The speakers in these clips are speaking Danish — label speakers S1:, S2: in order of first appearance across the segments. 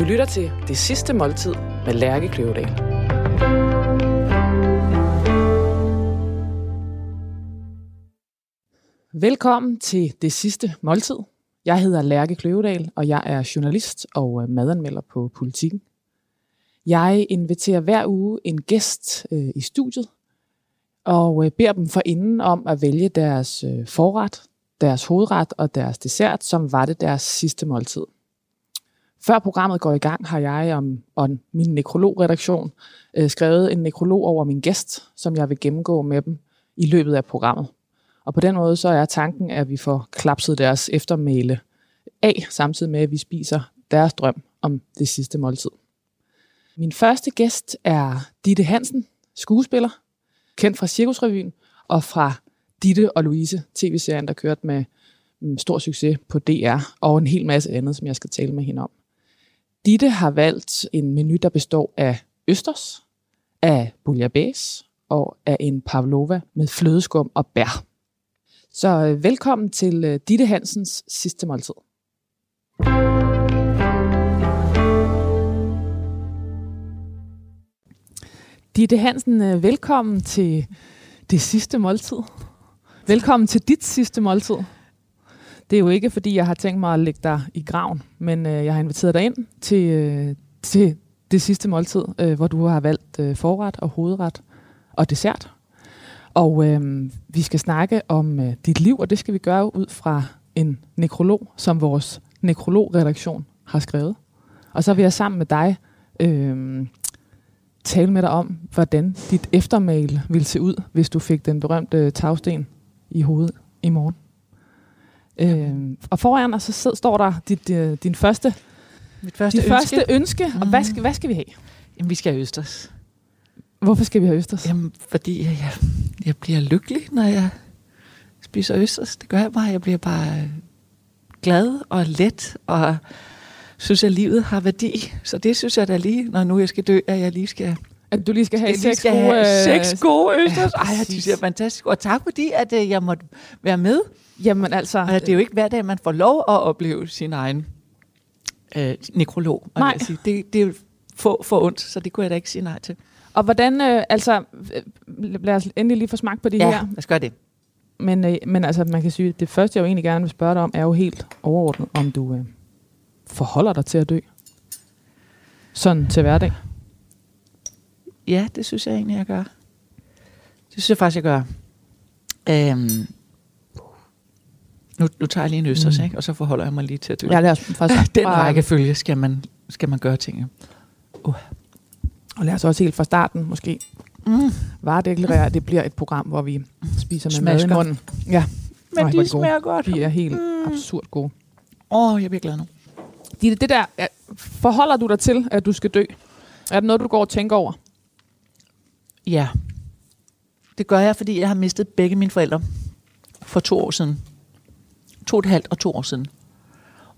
S1: Du lytter til Det Sidste Måltid med Lærke Kløvedal. Velkommen til Det Sidste Måltid. Jeg hedder Lærke Kløvedal, og jeg er journalist og øh, madanmelder på Politiken. Jeg inviterer hver uge en gæst øh, i studiet, og øh, beder dem for inden om at vælge deres øh, forret, deres hovedret og deres dessert, som var det deres sidste måltid. Før programmet går i gang, har jeg om, om min nekrologredaktion øh, skrevet en nekrolog over min gæst, som jeg vil gennemgå med dem i løbet af programmet. Og på den måde så er tanken, at vi får klapset deres eftermæle af, samtidig med at vi spiser deres drøm om det sidste måltid. Min første gæst er Ditte Hansen, skuespiller, kendt fra Cirkusrevyen og fra Ditte og Louise, tv-serien, der kørte med mm, stor succes på DR, og en hel masse andet, som jeg skal tale med hende om. Ditte har valgt en menu, der består af østers, af bouillabaisse og af en pavlova med flødeskum og bær. Så øh, velkommen til øh, Ditte Hansens sidste måltid. Ditte Hansen, øh, velkommen til det sidste måltid. Velkommen til dit sidste måltid. Det er jo ikke, fordi jeg har tænkt mig at lægge dig i graven, men øh, jeg har inviteret dig ind til, øh, til det sidste måltid, øh, hvor du har valgt øh, forret og hovedret og dessert. Og øh, vi skal snakke om øh, dit liv, og det skal vi gøre ud fra en nekrolog, som vores nekrologredaktion har skrevet. Og så vil jeg sammen med dig øh, tale med dig om, hvordan dit eftermæl ville se ud, hvis du fik den berømte tagsten i hovedet i morgen. Øh, og foran dig, så står der dit, øh, din første,
S2: Mit første
S1: dit
S2: ønske.
S1: første ønske. Og hvad skal, hvad skal vi have?
S2: Jamen, vi skal have østers.
S1: Hvorfor skal vi have østers?
S2: Jamen, fordi jeg, jeg bliver lykkelig, når jeg spiser østers. Det gør jeg bare. Jeg bliver bare glad og let, og synes, at livet har værdi. Så det synes jeg da lige, når nu jeg skal dø, at jeg lige skal,
S1: At du lige skal have
S2: jeg
S1: seks
S2: skal
S1: gode...
S2: have
S1: øh,
S2: seks gode østers. Ej,
S1: præcis.
S2: det synes jeg er fantastisk. Og tak fordi, at øh, jeg måtte være med.
S1: Jamen altså...
S2: Det er jo ikke hver dag, man får lov at opleve sin egen øh, nekrolog.
S1: Nej.
S2: sige. Det, det er jo få for ondt, så det kunne jeg da ikke sige nej til.
S1: Og hvordan, øh, altså, øh, lad os endelig lige få smagt på det
S2: Ja,
S1: her.
S2: lad os gøre det.
S1: Men, øh, men altså, man kan sige, det første, jeg jo egentlig gerne vil spørge dig om, er jo helt overordnet, om du øh, forholder dig til at dø. Sådan til hverdag.
S2: Ja, det synes jeg egentlig, jeg gør. Det synes jeg faktisk, jeg gør. Øhm, nu, nu tager jeg lige en østers,
S1: Mm.
S2: ikke? og så forholder jeg mig lige til at dø.
S1: Ja, lad os faktisk
S2: Den rækkefølge skal man, skal man gøre tingene.
S1: Og lad os også helt fra starten måske
S2: Mm.
S1: varedeklarere, at det bliver et program, hvor vi spiser med
S2: Smasker.
S1: mad i munden. Ja,
S2: Men
S1: er
S2: de
S1: de gode.
S2: smager godt.
S1: de er helt
S2: Mm.
S1: absurd gode.
S2: Åh, oh, jeg bliver glad nu.
S1: Ditte, det der, forholder du dig til, at du skal dø? Er det noget, du går og tænker over?
S2: Ja. Det gør jeg, fordi jeg har mistet begge mine forældre for to år siden. To og et halvt og to år siden.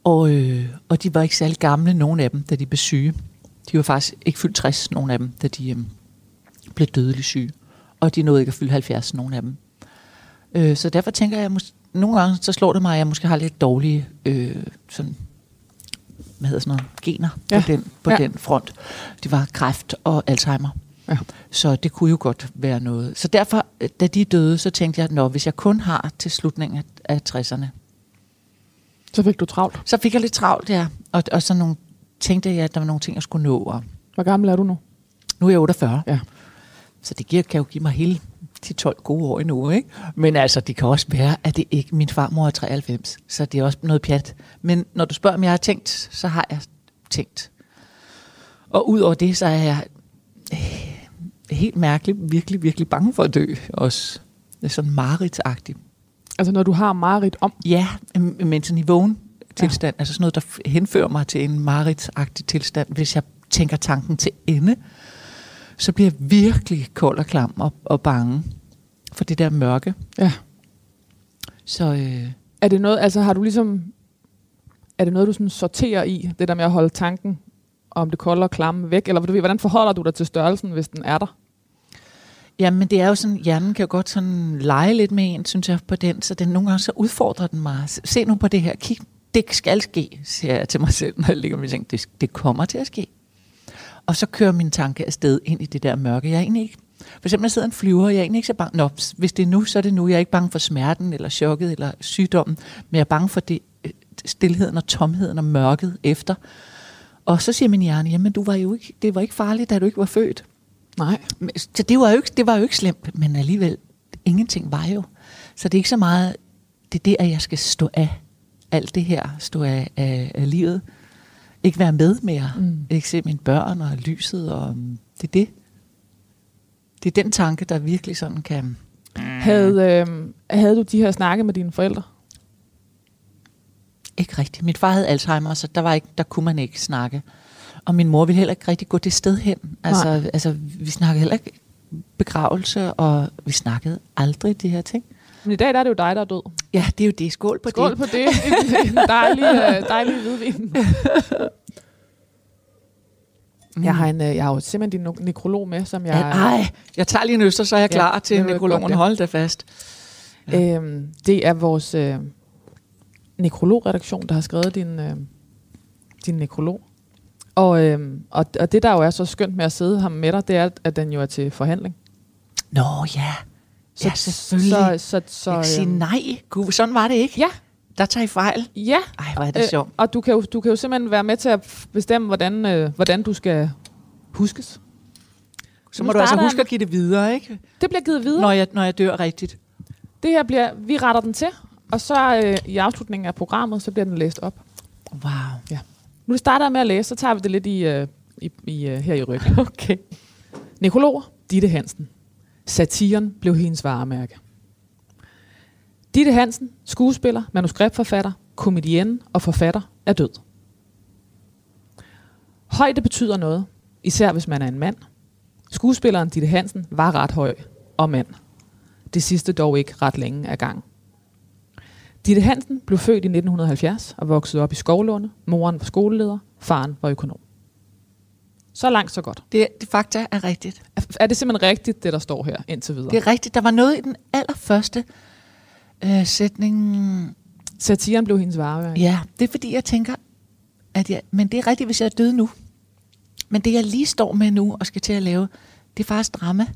S2: Og, øh, og de var ikke særlig gamle, nogen af dem, da de blev syge. De var faktisk ikke fyldt 60, nogen af dem, da de øh, blev dødeligt syge. Og de nåede ikke at fylde 70, nogen af dem. Øh, så derfor tænker jeg, mås- nogle gange så slår det mig, at jeg måske har lidt dårlige øh, sådan, hvad hedder sådan noget, gener
S1: Ja.
S2: på, den, på
S1: Ja.
S2: den front. De var kræft og Alzheimer.
S1: Ja.
S2: Så det kunne jo godt være noget. Så derfor, øh, da de døde, så tænkte jeg, at hvis jeg kun har til slutningen af 60'erne,
S1: Så fik du travlt.
S2: så fik jeg lidt travlt, ja. Og, og så nogle, tænkte jeg, at der var nogle ting, jeg skulle nå. Og
S1: Hvor gammel er du nu?
S2: nu er jeg 48.
S1: Ja.
S2: Så det giver, kan jo give mig hele de 12 gode år endnu, ikke? Men altså, det kan også være, at det ikke... Min farmor er 93, så det er også noget pjat. Men når du spørger, om jeg har tænkt, så har jeg tænkt. Og ud over det, så er jeg øh, helt mærkeligt, virkelig, virkelig bange for at dø også. Det er sådan mareridtsagtigt.
S1: Altså når du har mareridt om.
S2: Ja, men sådan i vågen tilstand. Ja. Altså sådan noget, der henfører mig til en mareridtsagtig tilstand. Hvis jeg tænker tanken til ende, så bliver jeg virkelig kold og klam og, og bange for det der mørke.
S1: Ja.
S2: Så øh,
S1: Er det noget, altså har du ligesom, er det noget, du sådan sorterer i, det der med at holde tanken om det kolde og klamme væk, eller du ved, hvordan forholder du dig til størrelsen, hvis den er der?
S2: Jamen, det er jo sådan, hjernen kan jo godt sådan lege lidt med en, synes jeg, på den, så den nogle gange så udfordrer den mig. Se nu på det her, kig, det skal ske, siger jeg til mig selv, når jeg ligger med tænker, Det, det kommer til at ske. Og så kører min tanke afsted ind i det der mørke. Jeg er egentlig ikke, for eksempel, jeg sidder en flyver, jeg er egentlig ikke så bange. Nå, hvis det er nu, så er det nu. Jeg er ikke bange for smerten, eller chokket, eller sygdommen, men jeg er bange for det, øh, stillheden og tomheden og mørket efter. Og så siger min hjerne, jamen du var jo ikke, det var ikke farligt, da du ikke var født.
S1: Nej.
S2: Så det var, jo ikke, det var jo ikke slemt, men alligevel, ingenting var jo. Så det er ikke så meget, det er at jeg skal stå af alt det her, stå af, af, af livet. Ikke være med mere.
S1: Mm.
S2: Ikke se mine børn og lyset, og mm, det er det. Det er den tanke, der virkelig sådan kan...
S1: Havde, øh, havde du de her snakke med dine forældre?
S2: Ikke rigtigt. Min far havde Alzheimer, så der, var ikke, der kunne man ikke snakke. Og min mor ville heller ikke rigtig gå det sted hen. Altså, altså vi snakkede heller ikke begravelse, og vi snakkede aldrig de her ting.
S1: Men i dag der er det jo dig, der er død.
S2: Ja, det er jo det. Skål på
S1: Skål
S2: det.
S1: på det. En, dejlig, øh, dejlig hvidvin.
S2: Mm.
S1: Jeg har, en, øh, jeg har jo simpelthen din nekrolog med, som jeg...
S2: Ja, ej, jeg tager lige en øster, så er jeg
S1: Ja,
S2: klar til
S1: godt,
S2: nekrologen.
S1: ja.
S2: Hold da fast.
S1: Øhm, det er vores øh, nekrologredaktion, der har skrevet din, øh, din nekrolog. Og, øh, og, og det, der jo er så skønt med at sidde her med dig, det er, at den jo er til forhandling.
S2: Nå ja,
S1: Så,
S2: Ja, selvfølgelig.
S1: Så, så, så,
S2: jeg kan sige
S1: øhm,
S2: nej. Gud, sådan var det ikke.
S1: Ja,
S2: Der tager I fejl.
S1: ja.
S2: Ej, hvor er det sjovt.
S1: og du kan, jo, du kan jo simpelthen være med til at bestemme, hvordan, øh, hvordan du skal huskes.
S2: Så må du altså huske
S1: jeg-
S2: at give det videre, ikke?
S1: Det bliver givet videre.
S2: Når jeg, når jeg dør rigtigt.
S1: Det her bliver, vi retter den til, og så øh, i afslutningen af programmet, så bliver den læst op.
S2: Wow.
S1: Nu starter jeg med at læse, så tager vi det lidt i, øh, i, i, øh, her i ryggen.
S2: Okay.
S1: Nekrolog, Ditte Hansen. Satiren blev hendes varemærke. Ditte Hansen, skuespiller, manuskriptforfatter, komedienne og forfatter, er død. Højde betyder noget, især hvis man er en mand. Skuespilleren Ditte Hansen var ret høj og mand. Det sidste dog ikke ret længe af gang. Ditte Hansen blev født i 1970 og voksede op i Skovlunde. Moren var skoleleder, faren var økonom. Så langt, så godt.
S2: Det, det fakta er rigtigt.
S1: Er- Er det simpelthen rigtigt, det der står her indtil videre?
S2: Det er rigtigt. Der var noget i den allerførste øh, sætning.
S1: Satiren blev hendes vareværk.
S2: Ja, det er fordi, jeg tænker, at jeg, men det er rigtigt, hvis jeg er død nu. Men det, jeg lige står med nu og skal til at lave, det er faktisk drama.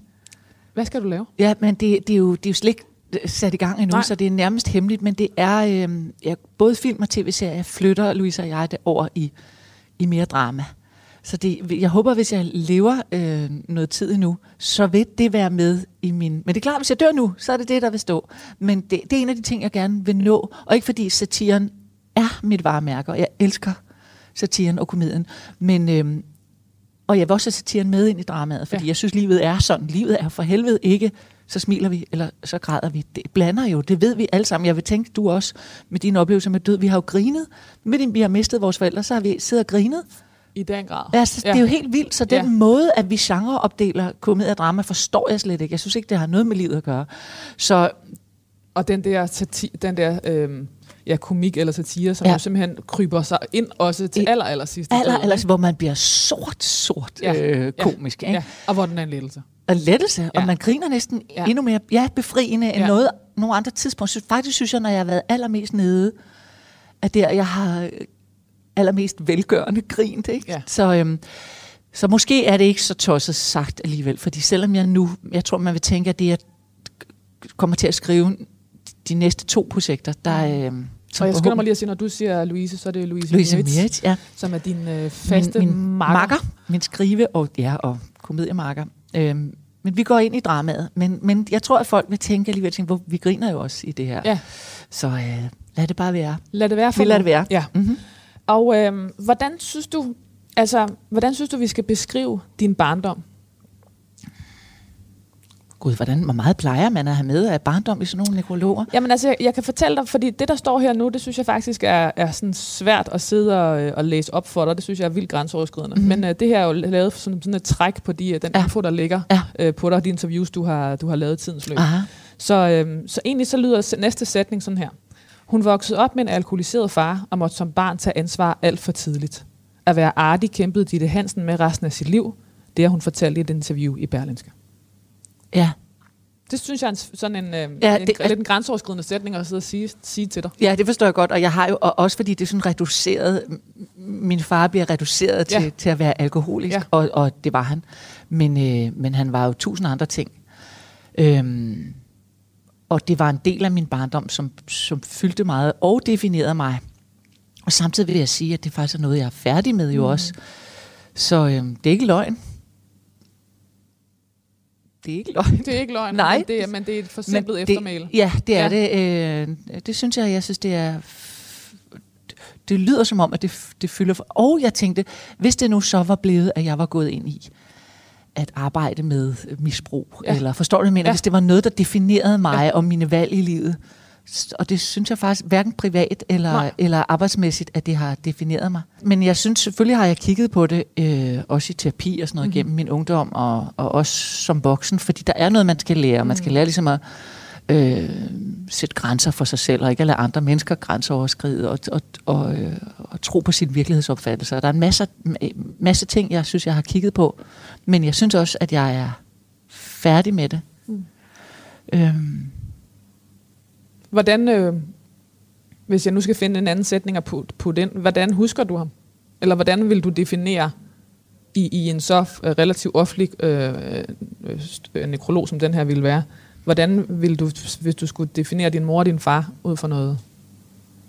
S1: Hvad skal du lave?
S2: Ja, men det, det, er, jo, det er jo slet ikke sat i gang endnu,
S1: Nej.
S2: Så det er nærmest hemmeligt, men det er øh, ja, både film og tv-serier flytter Louise og jeg det over i, i mere drama. Så det, jeg håber, hvis jeg lever øh, noget tid endnu, så vil det være med i min... Men det er klart, hvis jeg dør nu, så er det det, der vil stå. Men det, det er en af de ting, jeg gerne vil nå. Og ikke fordi satiren er mit varemærke, og jeg elsker satiren og komedien. Men, øh, og jeg vil også have satiren med ind i dramaet, fordi
S1: ja.
S2: jeg synes, livet er sådan. Livet er for helvede ikke, så smiler vi, eller så græder vi. Det blander jo, det ved vi alle sammen. Jeg vil tænke, du også, med dine oplevelser med død. Vi har jo grinet, midt i vi har mistet vores forældre, så har vi siddet og grinet.
S1: I den grad.
S2: Altså, ja. Det er jo helt vildt, så den
S1: Ja.
S2: måde, at vi genreopdeler komedie og drama, forstår jeg slet ikke. Jeg synes ikke, det har noget med livet at gøre. Så
S1: Og den der, sati- den der øhm, ja, komik eller satire, som ja. Jo simpelthen kryber sig ind også til
S2: I-
S1: aller, aller sidste.
S2: aller, aller,
S1: ikke?
S2: hvor man bliver sort, sort
S1: Ja.
S2: øh, komisk. Ja.
S1: Ja, og hvor den er en lettelse.
S2: Og lettelse,
S1: Ja.
S2: og man griner næsten
S1: Ja.
S2: endnu mere ja, befriende end
S1: Ja.
S2: noget, nogle andre tidspunkter. Faktisk synes jeg, når jeg har været allermest nede, at der jeg har øh, allermest velgørende grint. Ikke?
S1: Ja.
S2: Så, øhm, så måske er det ikke så tosset sagt alligevel, fordi selvom jeg nu, jeg tror, man vil tænke, at det jeg kommer til at skrive de næste to projekter, der øhm,
S1: Og jeg skynder mig lige at sige, når du siger Louise, så er det Louise,
S2: Louise
S1: Mieritz,
S2: Mieritz, ja.
S1: som er din øh, faste
S2: min, min
S1: makker.
S2: makker. Min skrive- og, ja, og komediemarker. Øhm, men vi går ind i dramaet. Men, men jeg tror, at folk vil tænke alligevel, tænke, hvor vi griner jo også i det her.
S1: Ja.
S2: Så øh, lad det bare være.
S1: Lad det være for
S2: Vi lader det være.
S1: Ja.
S2: Mm-hmm.
S1: Og øhm, hvordan synes du, altså, hvordan synes du, vi skal beskrive din barndom?
S2: Gud, hvordan, hvor meget plejer man at have med af barndom i sådan nogle nekrologer?
S1: Jamen altså, jeg, jeg kan fortælle dig, fordi det, der står her nu, det synes jeg faktisk er, er sådan svært at sidde og, øh, og læse op for dig. Det synes jeg er vildt grænseoverskridende. Mm-hmm.
S2: Mhm.
S1: Men øh, det her er jo lavet som sådan et træk på de, øh, den ja. Info, der ligger
S2: Ja.
S1: øh, på dig, de interviews, du har, du har lavet i tidens løb.
S2: Aha.
S1: Så, øhm, så egentlig så lyder næste sætning sådan her. Hun voksede op med en alkoholiseret far og måtte som barn tage ansvar alt for tidligt. At være artig kæmpede Ditte Hansen med resten af sit liv. Det har hun fortalt i et interview i Berlinske.
S2: Ja.
S1: Det synes jeg er en, sådan en, øh,
S2: Ja,
S1: en,
S2: det er-
S1: lidt en grænseoverskridende sætning at sidde og sige, sige til dig.
S2: Ja, det forstår jeg godt, og jeg har jo og også fordi det er sådan reduceret. Min far bliver reduceret til,
S1: Ja.
S2: til at være alkoholisk,
S1: Ja.
S2: og, og det var han. Men, øh, men han var jo tusind andre ting. Øhm, og det var en del af min barndom, som, som fyldte meget og definerede mig. Og samtidig vil jeg sige, at det faktisk er noget, jeg er færdig med jo mm. også. Så øhm, det er ikke løgn. Det er ikke løgn.
S1: Det er ikke løgn,
S2: Nej.
S1: men det er, men det er et forsimplet eftermæle.
S2: Ja, det er
S1: Ja.
S2: det. Øh, det synes jeg, jeg synes, det er... Det lyder som om, at det, det fylder... For. Og jeg tænkte, hvis det nu så var blevet, at jeg var gået ind i at arbejde med misbrug,
S1: Ja.
S2: eller forstår du, mener?
S1: Ja.
S2: Hvis det var noget, der definerede mig ja. og mine valg i livet, og det synes jeg faktisk hverken privat eller,
S1: Nej.
S2: eller arbejdsmæssigt, at det har defineret mig. Men jeg synes, selvfølgelig har jeg kigget på det, øh, også i terapi og sådan noget,
S1: Mhm.
S2: mm-hmm. gennem min ungdom, og, og også som voksen, fordi der er noget, man skal lære. Man
S1: Mhm.
S2: skal lære ligesom at øh, sætte grænser for sig selv, og ikke at lade andre mennesker grænseoverskride, og, og, og, øh, og tro på sin virkelighedsopfattelse. Og der er en masse, masse ting, jeg synes, jeg har kigget på, men jeg synes også, at jeg er færdig med det.
S1: Mm.
S2: Mm. Øhm,
S1: Hvordan, øh, hvis jeg nu skal finde en anden sætning på, på den, hvordan husker du ham? Eller hvordan vil du definere i, i en så relativt offentlig øh, øh, st- nekrolog, som den her ville være, hvordan vil du, hvis du skulle definere din mor og din far ud fra noget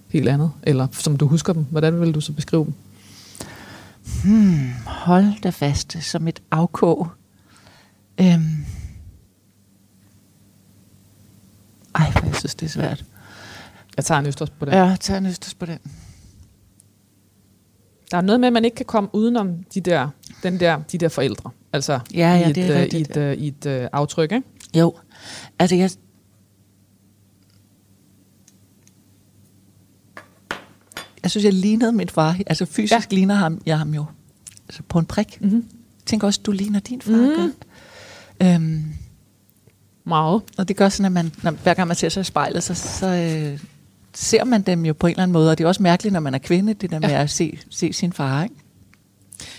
S1: helt andet, eller som du husker dem, hvordan vil du så beskrive dem?
S2: hmm, hold da fast som et afkog. Øhm. Ej, jeg synes, det er svært.
S1: Jeg tager en østers på den.
S2: Ja, tag en østers på den.
S1: Der er noget med, at man ikke kan komme udenom de der, den der, de der forældre. Altså
S2: Ja, ja,
S1: i et,
S2: det er
S1: øh, i
S2: rigtigt.
S1: et, øh, i et øh, aftryk, ikke?
S2: Jo, altså jeg... Jeg synes, jeg lignede min far. Altså fysisk ja. ligner ham, jeg ham jo altså på en prik.
S1: Mm-hmm.
S2: Jeg tænker også, du ligner din far. Mm. Øhm,
S1: Meget.
S2: og det gør sådan, at man, når, hver gang man ser sig i spejlet, så, så øh, ser man dem jo på en eller anden måde. Og det er også mærkeligt, når man er kvinde, det der med
S1: Ja.
S2: at se, se sin far. Ikke?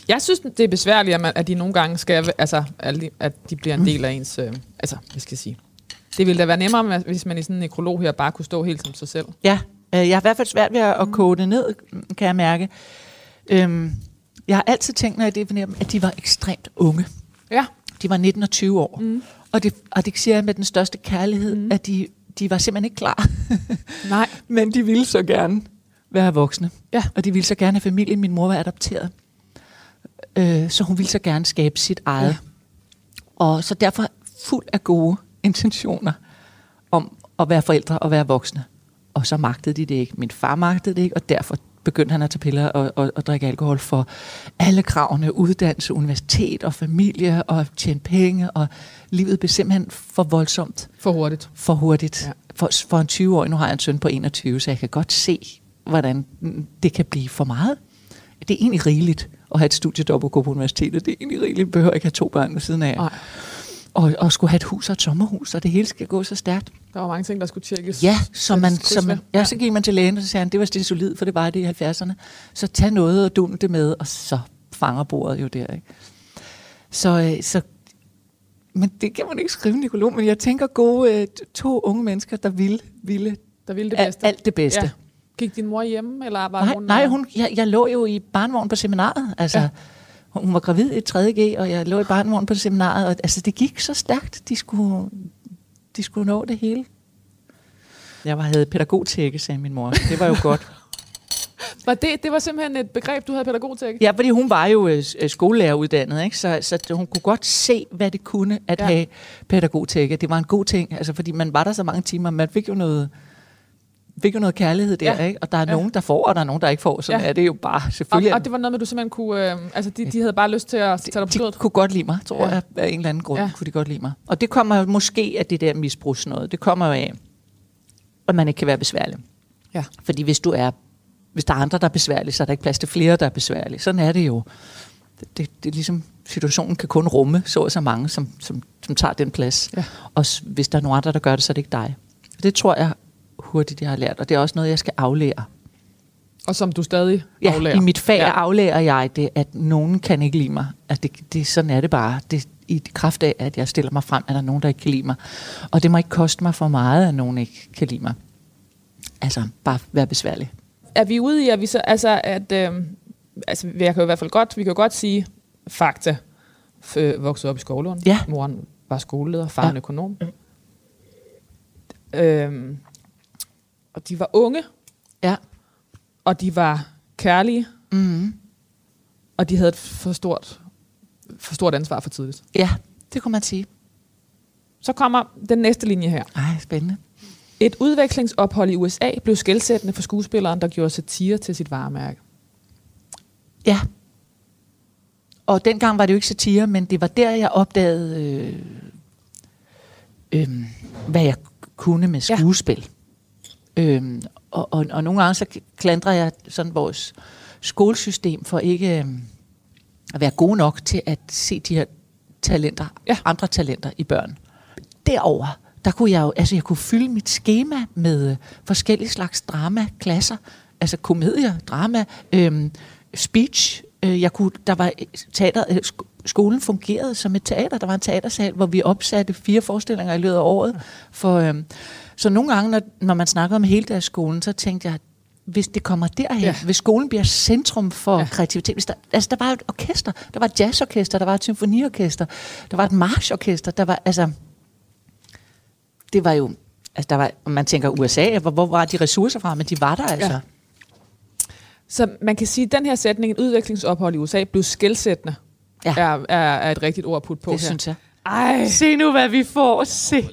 S1: Jeg synes, det er besværligt, at, man, at de nogle gange skal, altså, at de- bliver en del af ens, øh, altså, hvad skal jeg sige. Det ville da være nemmere, hvis man i sådan en nekrolog her bare kunne stå helt som sig selv.
S2: Ja, øh, jeg har i hvert fald svært ved at, at koge det ned, kan jeg mærke. Øhm, jeg har altid tænkt, når jeg definerer dem, at de var ekstremt unge.
S1: Ja.
S2: De var 19 og 20 år. Mm. Og, det, og det siger jeg med den største kærlighed, mm. at de, de var simpelthen ikke klar.
S1: Nej.
S2: Men de ville så gerne være voksne.
S1: Ja.
S2: Og de ville så gerne have familie. Min mor var adopteret. Øh, så hun ville så gerne skabe sit eget.
S1: Ja.
S2: Ja. Og så derfor fuld af gode intentioner om at være forældre og være voksne. Og så magtede de det ikke. Min far magtede det ikke, og derfor begyndte han at tage piller og, og, og drikke alkohol for alle kravene, uddannelse, universitet og familie og tjene penge, og livet blev simpelthen for voldsomt,
S1: For hurtigt.
S2: for hurtigt.
S1: Ja.
S2: For, for en 20-årig, nu har jeg en søn på 21, så jeg kan godt se, hvordan det kan blive for meget. Det er egentlig rigeligt at have et studiejob og gå på universitetet. Det er egentlig rigeligt. Jeg behøver ikke have to børn ved siden af.
S1: Nej.
S2: Og, og skulle have et hus og et sommerhus, og det hele skal gå så stærkt.
S1: Der var mange ting, der skulle tjekkes.
S2: Ja, så, man, så, man, ja, så gik man til lægen, og så sagde han, det var det solid, for det var det i 70'erne. Så tag noget og dun det med, og så fanger bordet jo der. Ikke? Så, øh, så, men det kan man ikke skrive, Nicolò, men jeg tænker gode øh, to unge mennesker, der ville, ville
S1: Der ville det bedste.
S2: alt det bedste.
S1: Ja. Gik din mor hjemme, eller var
S2: Nej,
S1: hun...
S2: nej
S1: øh,
S2: hun, jeg, jeg lå jo i barnvogn på seminaret. Altså,
S1: Ja.
S2: Hun var gravid i 3.G, og jeg lå i barnvogn på seminaret. Og, altså, det gik så stærkt. De skulle, de skulle nå det hele. Jeg var, havde pædagogtække, sagde min mor. Det var jo godt.
S1: Var det, det var simpelthen et begreb, du havde pædagog til, ikke?
S2: Ja, fordi hun var jo øh, øh, skolelærer ikke? Så, så hun kunne godt se, hvad det kunne at
S1: Ja.
S2: ja. have pædagogtække. Det var en god ting, altså, fordi man var der så mange timer. Man fik jo noget, fik jo noget kærlighed der,
S1: Ja.
S2: ikke? og der er
S1: Ja.
S2: nogen, der får, og der er nogen, der ikke får. Sådan
S1: Ja.
S2: er det jo bare,
S1: Og,
S2: selvfølgelig.
S1: og det var noget med, du simpelthen kunne... Øh, altså, de, de havde bare lyst til at tage dig på
S2: de kunne godt lide mig, tror
S1: Ja.
S2: jeg. Af en eller anden grund
S1: Ja.
S2: kunne de godt lide mig. Og det kommer jo måske af det der misbrugs noget. Det kommer jo af, at man ikke kan være besværlig.
S1: Ja.
S2: Fordi hvis du er, hvis der er andre, der er besværlige, så er der ikke plads til flere, der er besværlige. Sådan er det jo. Det, det, det er ligesom, situationen kan kun rumme så og så mange, som, som, som tager den plads.
S1: Ja.
S2: Og hvis der er nogen andre, der gør det, så er det ikke dig. Det tror jeg hurtigt, jeg har lært. Og det er også noget, jeg skal aflære.
S1: Og som du stadig
S2: Ja,
S1: aflærer.
S2: i mit fag
S1: Ja.
S2: aflærer jeg det, at nogen kan ikke lide mig. Altså det, det, sådan er det bare. Det, I kraft af, at jeg stiller mig frem, er der nogen, der ikke kan lide mig. Og det må ikke koste mig for meget, at nogen ikke kan lide mig. Altså, bare være besværlig.
S1: er vi ude i, at vi så, altså, at, øh, altså, jeg kan jo i hvert fald godt, vi kan jo godt sige fakta. F- voksede op i Skovlund.
S2: Ja.
S1: Moren var skoleleder, faren
S2: Ja.
S1: økonom. Øhm, og de var unge,
S2: Ja.
S1: og de var kærlige,
S2: Mm.
S1: og de havde et for stort, for stort ansvar for tidligt.
S2: Ja, det kunne man sige.
S1: Så kommer den næste linje her.
S2: Ej, spændende.
S1: Et udvekslingsophold i USA blev skældsættende for skuespilleren, der gjorde satire til sit varemærke.
S2: Ja. Og dengang var det jo ikke satire, men det var der, jeg opdagede, øh, øh, hvad jeg kunne med skuespil. Ja. Øh, og, og, og nogle gange så klandrer jeg sådan vores skolesystem for ikke øh, at være gode nok til at se de her talenter,
S1: Ja.
S2: andre talenter i børn. Derover der kunne jeg jo, altså jeg kunne fylde mit schema med øh, forskellige slags drama-klasser, altså komedier, drama, øhm, speech. Øh, jeg kunne, der var et teater, øh, sk- skolen fungerede som et teater. Der var en teatersal, hvor vi opsatte fire forestillinger i løbet af året. For, øhm, så nogle gange, når, når man snakker om hele skolen, så tænkte jeg, hvis det kommer derhen,
S1: Ja.
S2: hvis skolen bliver centrum for
S1: Ja.
S2: kreativitet. Hvis der, altså, der var et orkester, der var et jazzorkester, der var et symfoniorkester, der var et marchorkester, der var, altså, det var jo, altså der var, man tænker USA, hvor, hvor var de ressourcer fra, men de var der altså.
S1: Ja. Så man kan sige, at den her sætning, en udvekslingsophold i USA, blev skældsættende,
S2: Ja.
S1: er, er, er et rigtigt ord at putte på
S2: Det
S1: her.
S2: synes jeg.
S1: Ej,
S2: Se nu, hvad vi får. Se.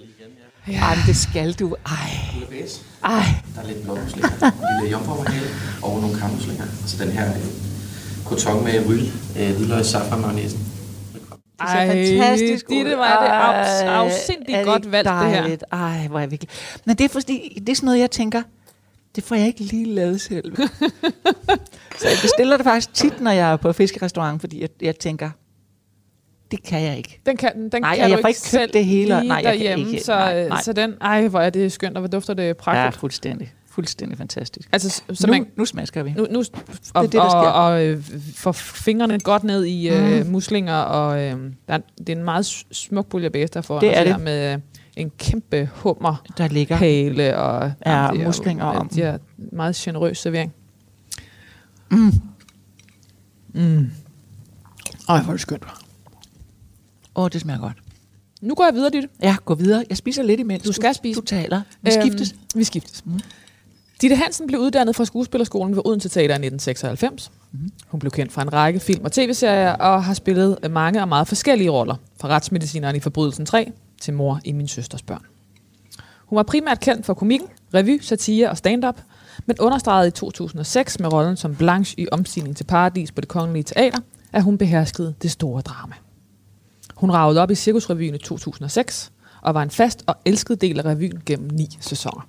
S1: Ja.
S2: Ej, det skal du. Ej. Ej.
S3: Der er lidt blåmuslinger, en lille jomfruerhale og nogle kammuslinger. Og så den her øh, koton med ryl, øh, hvidløg, safran, mayonnaise.
S2: Det ser fantastisk ud.
S1: det var det afs-
S2: Ej,
S1: afsindigt
S2: det
S1: godt valgt, det her.
S2: dejligt? Ej, hvor er jeg virkelig... Men det er fordi, det er sådan noget, jeg tænker, det får jeg ikke lige lavet selv. så jeg bestiller det faktisk tit, når jeg er på fiskerestaurant, fordi jeg, jeg tænker, det kan jeg ikke.
S1: Den kan, den
S2: Nej,
S1: kan
S2: og
S1: du
S2: jeg får
S1: ikke
S2: ikke
S1: selv
S2: det hele, og- nej, jeg kan
S1: derhjemme,
S2: ikke.
S1: så,
S2: Nej,
S1: øh,
S2: nej.
S1: så den, ej, hvor er det skønt, og hvor dufter det
S2: Ja,
S1: pragtfuldt.
S2: fuldstændig. Fuldstændig fantastisk.
S1: Altså, så
S2: nu,
S1: man,
S2: nu smasker vi.
S1: nu, nu og,
S2: det, der
S1: og,
S2: sker.
S1: og, øh, får fingrene godt ned i øh,
S2: Mm.
S1: muslinger, og øh, der, er- det er en meget smuk bouillabaisse, der får
S2: Det er det.
S1: med øh, en kæmpe hummer,
S2: Der ligger.
S1: hale og
S2: Ja,
S1: jamen, det er-
S2: muslinger om.
S1: De er meget generøs servering.
S2: Mm.
S1: Mm. Ej, hvor er det skønt.
S2: Åh, det smager godt.
S1: Nu går jeg videre, Ditte.
S2: Ja, gå videre. Jeg spiser lidt imens.
S1: Du skal spise.
S2: Du taler. Vi skiftes.
S1: Øhm, vi skiftes. Mm. Ditte Hansen blev uddannet fra Skuespillerskolen ved Odense Teater i 1996. Mm. Hun blev kendt fra en række film og tv-serier og har spillet mange og meget forskellige roller. Fra retsmedicineren i Forbrydelsen 3 til mor i Min Søsters Børn. Hun var primært kendt for komikken, revy, satire og stand-up, men understregede i 2006 med rollen som Blanche i Omstigning til Paradis på det Kongelige Teater, at hun beherskede det store drama. Hun ragede op i Cirkusrevyen i 2006 og var en fast og elsket del af revyen gennem ni sæsoner.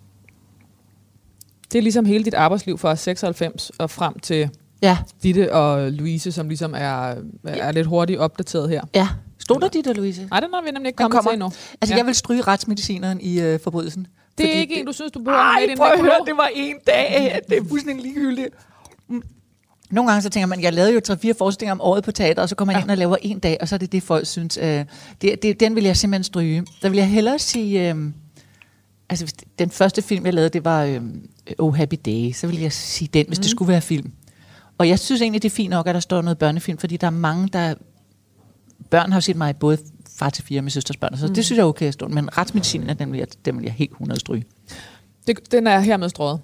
S1: Det er ligesom hele dit arbejdsliv fra 96 og frem til
S2: Ja,
S1: Ditte og Louise, som ligesom er, er lidt hurtigt opdateret her.
S2: ja. Stod der dit, der, Louise?
S1: Nej, den har vi nemlig ikke kommet
S2: kommer.
S1: til endnu.
S2: Altså,
S1: Ja.
S2: jeg vil stryge retsmedicineren i øh, forbrydelsen.
S1: Det er ikke en, du synes, du behøver med i din
S2: prøv at høre, det var en dag. Det er fuldstændig ligegyldigt. Mm. Nogle gange så tænker man, jeg lavede jo 3-4 forestillinger om året på teater, og så kommer man
S1: Ja.
S2: ind og laver en dag, og så er det det, folk synes. Øh, det, det, den vil jeg simpelthen stryge. Der vil jeg hellere sige, øh, altså den første film, jeg lavede, det var øh, Oh Happy Day, så vil jeg sige den, hvis mm. det skulle være film. Og jeg synes egentlig, det er fint nok, at der står noget børnefilm, fordi der er mange, der... Børn har set mig både far til fire med søsters børn, så mm. det synes jeg er okay at stå. Men retsmedicinen, den vil jeg, den vil jeg helt 100 stryge.
S1: Det, den er hermed strået.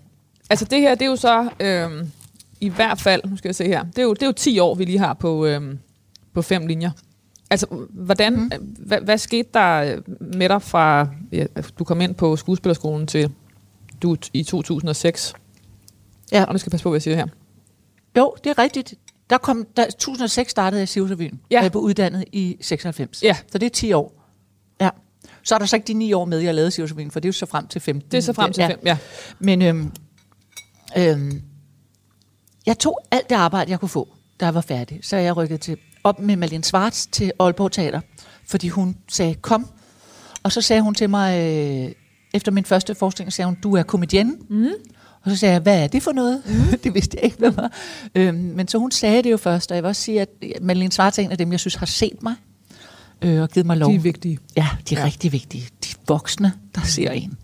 S1: Altså det her, det er jo så øhm, i hvert fald, nu skal jeg se her, det er jo, det er jo 10 år, vi lige har på, øhm, på fem linjer. Altså, hvordan, mm. hvad, hvad skete der med dig fra, ja, du kom ind på skuespillerskolen til du i 2006?
S2: Ja.
S1: Og nu skal jeg passe på, hvad jeg siger her.
S2: Jo, det er rigtigt. Der kom, der, 2006 startede jeg i Sivsrevyen,
S1: Ja.
S2: og jeg blev uddannet i 96.
S1: Ja.
S2: Så det er 10 år. Ja. Så er der så ikke de 9 år med, jeg lavede Sivsrevyen, for det er jo så frem til 15.
S1: Det er så frem til
S2: ja.
S1: fem, ja.
S2: Men øhm, øhm, jeg tog alt det arbejde, jeg kunne få, da jeg var færdig. Så jeg rykket til, op med Malene Svarts til Aalborg Teater, fordi hun sagde, kom. Og så sagde hun til mig, øh, efter min første forestilling, sagde hun, du er komedienne. Mm. Og så sagde jeg, hvad er det for noget? Mm. det vidste jeg ikke, hvad var. Øhm, men så hun sagde det jo først, og jeg vil også sige, at Malene Svart er en af dem, jeg synes har set mig øh, og givet mig lov.
S1: De er vigtige.
S2: Ja, de er ja. rigtig vigtige. De voksne, der ser en.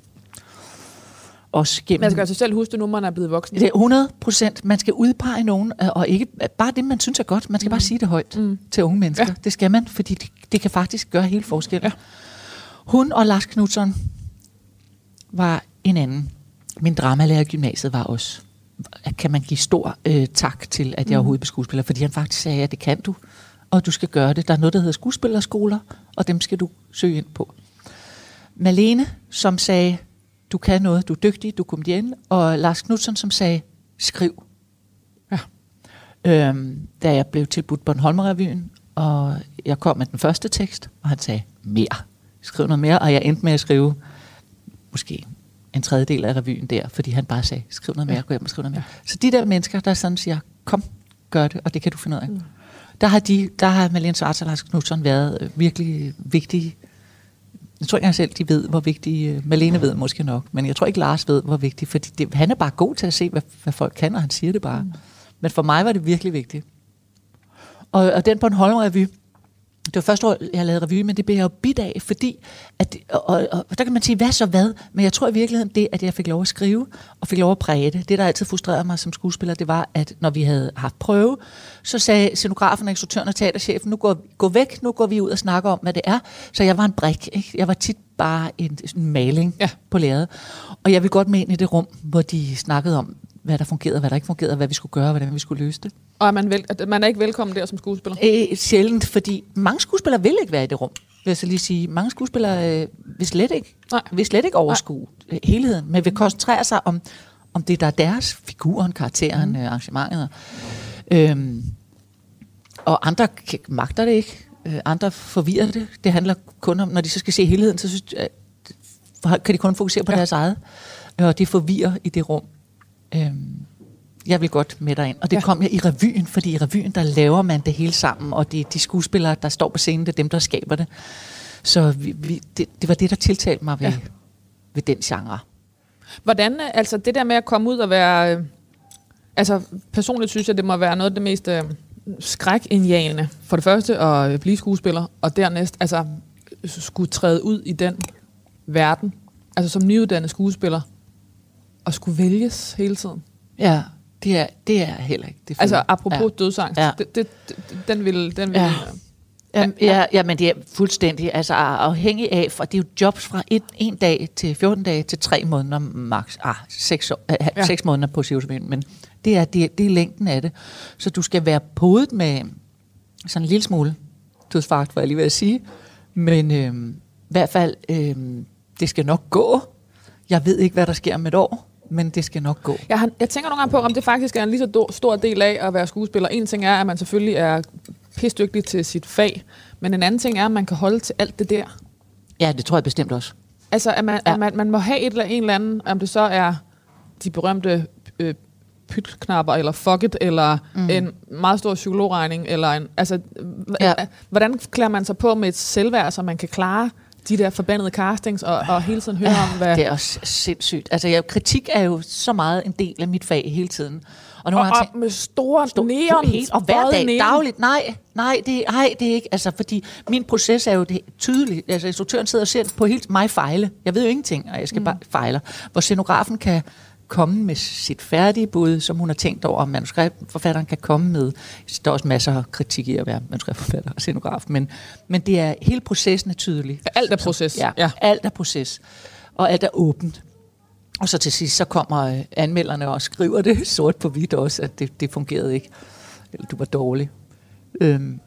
S2: Også gennem...
S1: Man skal altså selv huske det nu, man er blevet voksen.
S2: Det er 100 procent. Man skal udpege nogen, øh, og ikke bare det, man synes er godt. Man skal mm. bare sige det højt mm. til unge mennesker. Ja. Det skal man, fordi det, det kan faktisk gøre hele forskellen. Ja. Hun og Lars Knudsen var en anden. Min dramalærer i gymnasiet var også, kan man give stor øh, tak til, at jeg mm. overhovedet blev skuespiller, fordi han faktisk sagde, at det kan du, og du skal gøre det. Der er noget, der hedder skuespillerskoler, og dem skal du søge ind på. Malene, som sagde, du kan noget, du er dygtig, du kommer ind, og Lars Knudsen, som sagde, skriv. Ja. Øhm, da jeg blev tilbudt Bornholmer-revyen, og jeg kom med den første tekst, og han sagde, mere. Skriv noget mere, og jeg endte med at skrive måske en tredjedel af revyen der, fordi han bare sagde, skriv noget mere, gå hjem og skriv noget mere. Så de der mennesker, der sådan siger, kom, gør det, og det kan du finde ud af. Mm. Der har, de, der har Malene Svarts og Lars Knudsen været øh, virkelig vigtige. Jeg tror ikke selv, de ved, hvor vigtige... Øh, Malene ved måske nok, men jeg tror ikke, Lars ved, hvor vigtig, fordi det, han er bare god til at se, hvad, hvad folk kan, og han siger det bare. Mm. Men for mig var det virkelig vigtigt. Og, og den på en Revy, det var første år, jeg lavede revy, men det blev jeg jo bit af, fordi, at, og, og, og der kan man sige, hvad så hvad? Men jeg tror i virkeligheden, det, at jeg fik lov at skrive, og fik lov at præge det, det der altid frustrerede mig som skuespiller, det var, at når vi havde haft prøve, så sagde scenografen, instruktøren og teaterchefen, nu går, gå væk, nu går vi ud og snakker om, hvad det er. Så jeg var en brik, ikke? jeg var tit bare en, en maling ja. på lærredet. Og jeg ville godt med ind i det rum, hvor de snakkede om, hvad der fungerede, hvad der ikke fungerede, hvad vi skulle gøre, hvordan vi skulle løse det.
S1: Og er man, vel, at man er ikke velkommen der som skuespiller?
S2: Æ, sjældent, fordi mange skuespillere vil ikke være i det rum. Vil jeg så lige sige. Mange skuespillere øh, vil, slet ikke, Nej. vil slet ikke overskue Nej. Øh, helheden, men vil koncentrere sig om, om det, der er deres figuren, karakteren, mm. øh, arrangementet. Øhm, og andre magter det ikke. Øh, andre forvirrer det. Det handler kun om, når de så skal se helheden, så synes, øh, kan de kun fokusere på ja. deres eget. Og det forvirrer i det rum. Øhm, jeg vil godt med dig ind. Og det ja. kom jeg i revyen, fordi i revyen, der laver man det hele sammen, og det er de skuespillere, der står på scenen, det er dem, der skaber det. Så vi, vi, det, det var det, der tiltalte mig ved, ja. ved den genre.
S1: Hvordan, altså det der med at komme ud og være, øh, altså personligt synes jeg, det må være noget af det mest øh, skrækindjagende. For det første at blive skuespiller, og dernæst altså skulle træde ud i den verden, altså som nyuddannet skuespiller, og skulle vælges hele tiden.
S2: Ja, det er, det er heller ikke det.
S1: Altså apropos ja. dødsangst, ja. Det, det, den vil... Den vil
S2: ja. Ja, ja, ja, men det er fuldstændig altså afhængig af, for det er jo jobs fra et, en dag til 14 dage til tre måneder max. Ah, seks, år, ja. seks måneder på Sivsvind, men det er, det, det er længden af det. Så du skal være podet med sådan en lille smule dødsfagt, var jeg lige ved at sige. Men øh, i hvert fald, øh, det skal nok gå. Jeg ved ikke, hvad der sker om et år men det skal nok gå.
S1: Jeg, har, jeg tænker nogle gange på, om det faktisk er en lige så do, stor del af at være skuespiller. En ting er, at man selvfølgelig er pisdygtig til sit fag, men en anden ting er, at man kan holde til alt det der.
S2: Ja, det tror jeg bestemt også.
S1: Altså, at man, ja. at man, man må have et eller en eller andet, om det så er de berømte øh, pytknapper, eller fuck it, eller mm. en meget stor psykologregning, eller en, altså, ja. hvordan klæder man sig på med et selvværd, så man kan klare de der forbandede castings, og, og hele tiden høre om, hvad...
S2: Det er også sindssygt. Altså, jeg, kritik er jo så meget en del af mit fag hele tiden.
S1: Og, og, og med store stor, neon,
S2: helt, og hver dag, neon. dagligt. Nej, nej, det, nej, det er ikke. Altså, fordi min proces er jo det, tydeligt. Altså, instruktøren sidder og ser på helt mig fejle. Jeg ved jo ingenting, og jeg skal mm. bare fejle. Hvor scenografen kan komme med sit færdige bud, som hun har tænkt over, om manuskriptforfatteren kan komme med. Der er også masser af kritik i at være manuskriptforfatter og scenograf, men, men det er hele processen er tydelig.
S1: Alt er proces.
S2: Ja, ja, alt er proces. Og alt er åbent. Og så til sidst, så kommer øh, anmelderne og skriver det sort på hvidt også, at det, det fungerede ikke. Eller du var dårlig. Øhm.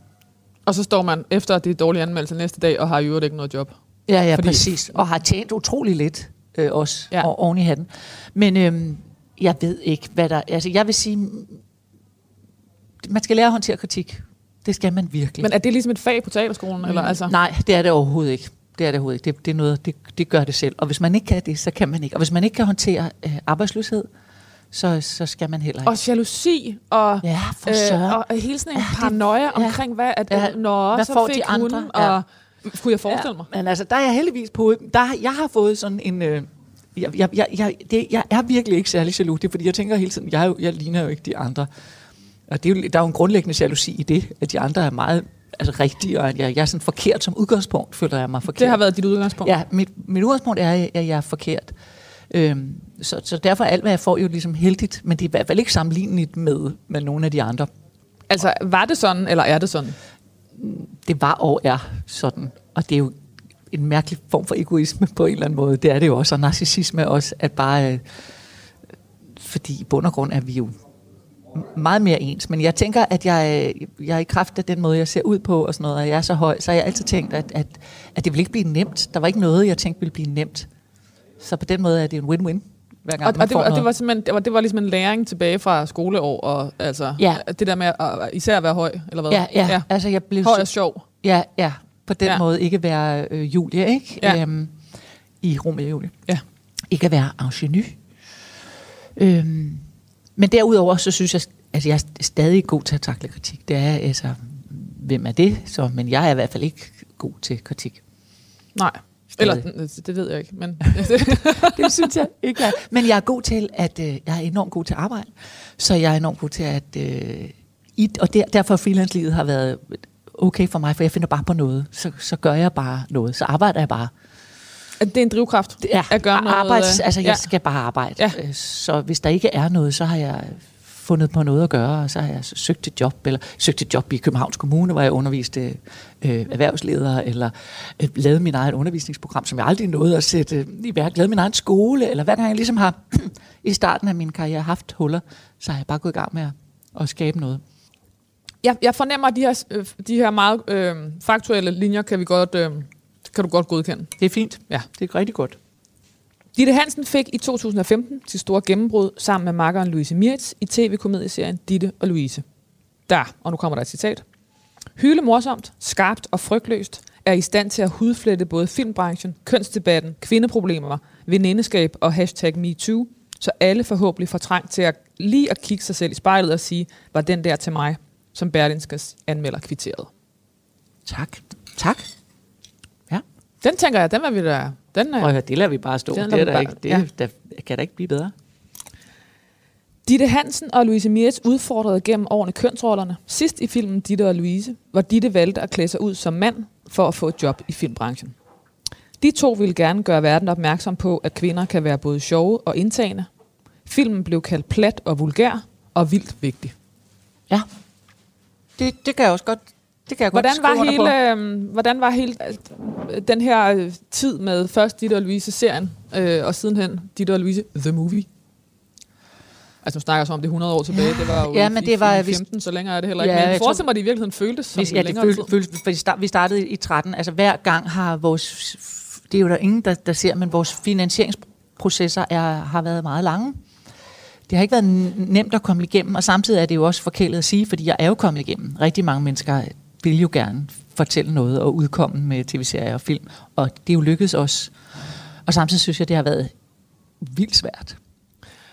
S1: Og så står man efter det dårlige anmeldelse næste dag, og har jo ikke noget job.
S2: Ja, ja, Fordi... præcis. Og har tjent utrolig lidt øh, også ja. og oven i hatten. Men øh, jeg ved ikke, hvad der... Altså, jeg vil sige, man skal lære at håndtere kritik. Det skal man virkelig.
S1: Men er det ligesom et fag på teaterskolen? Mm, eller, altså?
S2: Nej, det er det overhovedet ikke. Det er det overhovedet ikke. Det, det, er noget, det, det gør det selv. Og hvis man ikke kan det, så kan man ikke. Og hvis man ikke kan håndtere øh, arbejdsløshed, så, så skal man heller ikke.
S1: Og jalousi, og,
S2: ja, øh,
S1: og hele sådan en ja, paranoia ja, omkring, hvad, at, ja, når hvad så får fik de andre? Hun, ja. og kunne jeg forestille ja, mig?
S2: Men altså, der er jeg heldigvis på, der, jeg har fået sådan en, øh, jeg, jeg, jeg, jeg, det, jeg er virkelig ikke særlig jaloux, det er fordi, jeg tænker hele tiden, jeg, jeg ligner jo ikke de andre. Og det er jo, der er jo en grundlæggende jalousi i det, at de andre er meget altså, rigtige, og at jeg, jeg er sådan forkert som udgangspunkt, føler jeg mig forkert.
S1: Det har været dit udgangspunkt.
S2: Ja, mit, mit udgangspunkt er, at jeg er forkert. Øhm, så, så derfor er alt, hvad jeg får, jo ligesom heldigt, men det er i hvert fald ikke sammenligneligt med, med nogle af de andre.
S1: Altså, var det sådan, eller er det sådan?
S2: Det var og er sådan, og det er jo en mærkelig form for egoisme på en eller anden måde. Det er det jo også, og narcissisme også, at bare... Øh, fordi i bund og grund er vi jo meget mere ens. Men jeg tænker, at jeg, jeg er i kraft af den måde, jeg ser ud på, og sådan noget, og jeg er så høj, så har jeg altid tænkt, at, at, at det vil ikke blive nemt. Der var ikke noget, jeg tænkte ville blive nemt. Så på den måde er det en win-win. Hver gang
S1: og, og, det var, og det var simpelthen det var, det var ligesom en læring tilbage fra skoleår, og altså,
S2: Ja.
S1: det der med at især at være høj, eller hvad?
S2: Ja, ja, ja. altså jeg blev
S1: Høj og sjov.
S2: Ja, ja. På den
S1: Ja.
S2: måde ikke være øh, Julie, ikke?
S1: Ja.
S2: Øhm, I Romeo Julie.
S1: Ja.
S2: Ikke at være ingenu. Øhm, men derudover, så synes jeg, at jeg er stadig god til at takle kritik. Det er altså, hvem er det? Så, men jeg er i hvert fald ikke god til kritik.
S1: Nej.
S2: Stadig.
S1: Eller, det ved jeg ikke, men...
S2: det synes jeg ikke er. Men jeg er god til, at øh, jeg er enormt god til at arbejde. Så jeg er enormt god til at... Øh, i, og der, derfor freelance-livet har været okay for mig, for jeg finder bare på noget. Så, så gør jeg bare noget. Så arbejder jeg bare.
S1: det er en drivkraft
S2: er
S1: at gøre noget.
S2: arbejds,
S1: øh,
S2: altså jeg
S1: ja.
S2: skal bare arbejde.
S1: Ja.
S2: Øh, Så hvis der ikke er noget, så har jeg fundet på noget at gøre, og så har jeg søgt et job, eller søgt et job i Københavns Kommune, hvor jeg underviste øh, erhvervsledere, eller øh, lavet min eget undervisningsprogram, som jeg aldrig nåede at sætte øh, i værk, lavet min egen skole, eller hver gang jeg ligesom har i starten af min karriere haft huller, så har jeg bare gået i gang med at, at skabe noget.
S1: Jeg, jeg fornemmer, at de her, øh, de her meget øh, faktuelle linjer kan, vi godt, øh, kan du godt godkende.
S2: Det er fint.
S1: Ja.
S2: Det er rigtig godt.
S1: Ditte Hansen fik i 2015 sit store gennembrud sammen med makkeren Louise Mirtz i tv-komedieserien Ditte og Louise. Der, og nu kommer der et citat. Hyle morsomt, skarpt og frygtløst er i stand til at hudflette både filmbranchen, kønsdebatten, kvindeproblemer, venindeskab og hashtag MeToo, så alle forhåbentlig får trang til at lige at kigge sig selv i spejlet og sige, var den der til mig, som Berlinskes anmelder kvitteret.
S2: Tak. Tak. Ja.
S1: Den tænker jeg, den var vi da... Den,
S2: Og
S1: øh,
S2: det lader vi bare stå.
S1: Den
S2: Det, er der
S1: bare-
S2: ikke, det,
S1: ja.
S2: der, kan da ikke blive bedre.
S1: Ditte Hansen og Louise Mirtz udfordrede gennem årene kønsrollerne. Sidst i filmen Ditte og Louise, hvor Ditte valgte at klæde sig ud som mand for at få et job i filmbranchen. De to ville gerne gøre verden opmærksom på, at kvinder kan være både sjove og indtagende. Filmen blev kaldt plat og vulgær og vildt vigtig.
S2: Ja. Det, det kan jeg også godt det kan jeg
S1: Hvordan
S2: godt
S1: var,
S2: under på.
S1: hele, øh, hvordan var hele øh, den her øh, tid med først Ditte og Louise-serien, øh, og sidenhen Ditte og Louise The Movie? Altså, nu snakker jeg så om det er 100 år tilbage. Det var jo
S2: Ja, men
S1: i
S2: det var- vi-
S1: 15, så længere er det heller ikke.
S2: Ja,
S1: men
S2: jeg
S1: forestiller mig, at det i virkeligheden føltes som
S2: Vi, ja, det
S1: længere
S2: føl,
S1: tid.
S2: føl, for vi, start, vi startede i 13. Altså hver gang har vores... Det er jo der ingen, der, der ser, men vores finansieringsprocesser er, har været meget lange. Det har ikke været nemt at komme igennem, og samtidig er det jo også forkælet at sige, fordi jeg er jo kommet igennem. Rigtig mange mennesker vil jo gerne fortælle noget og udkomme med tv-serier og film, og det er jo lykkedes os. Og samtidig synes jeg, det har været vildt svært.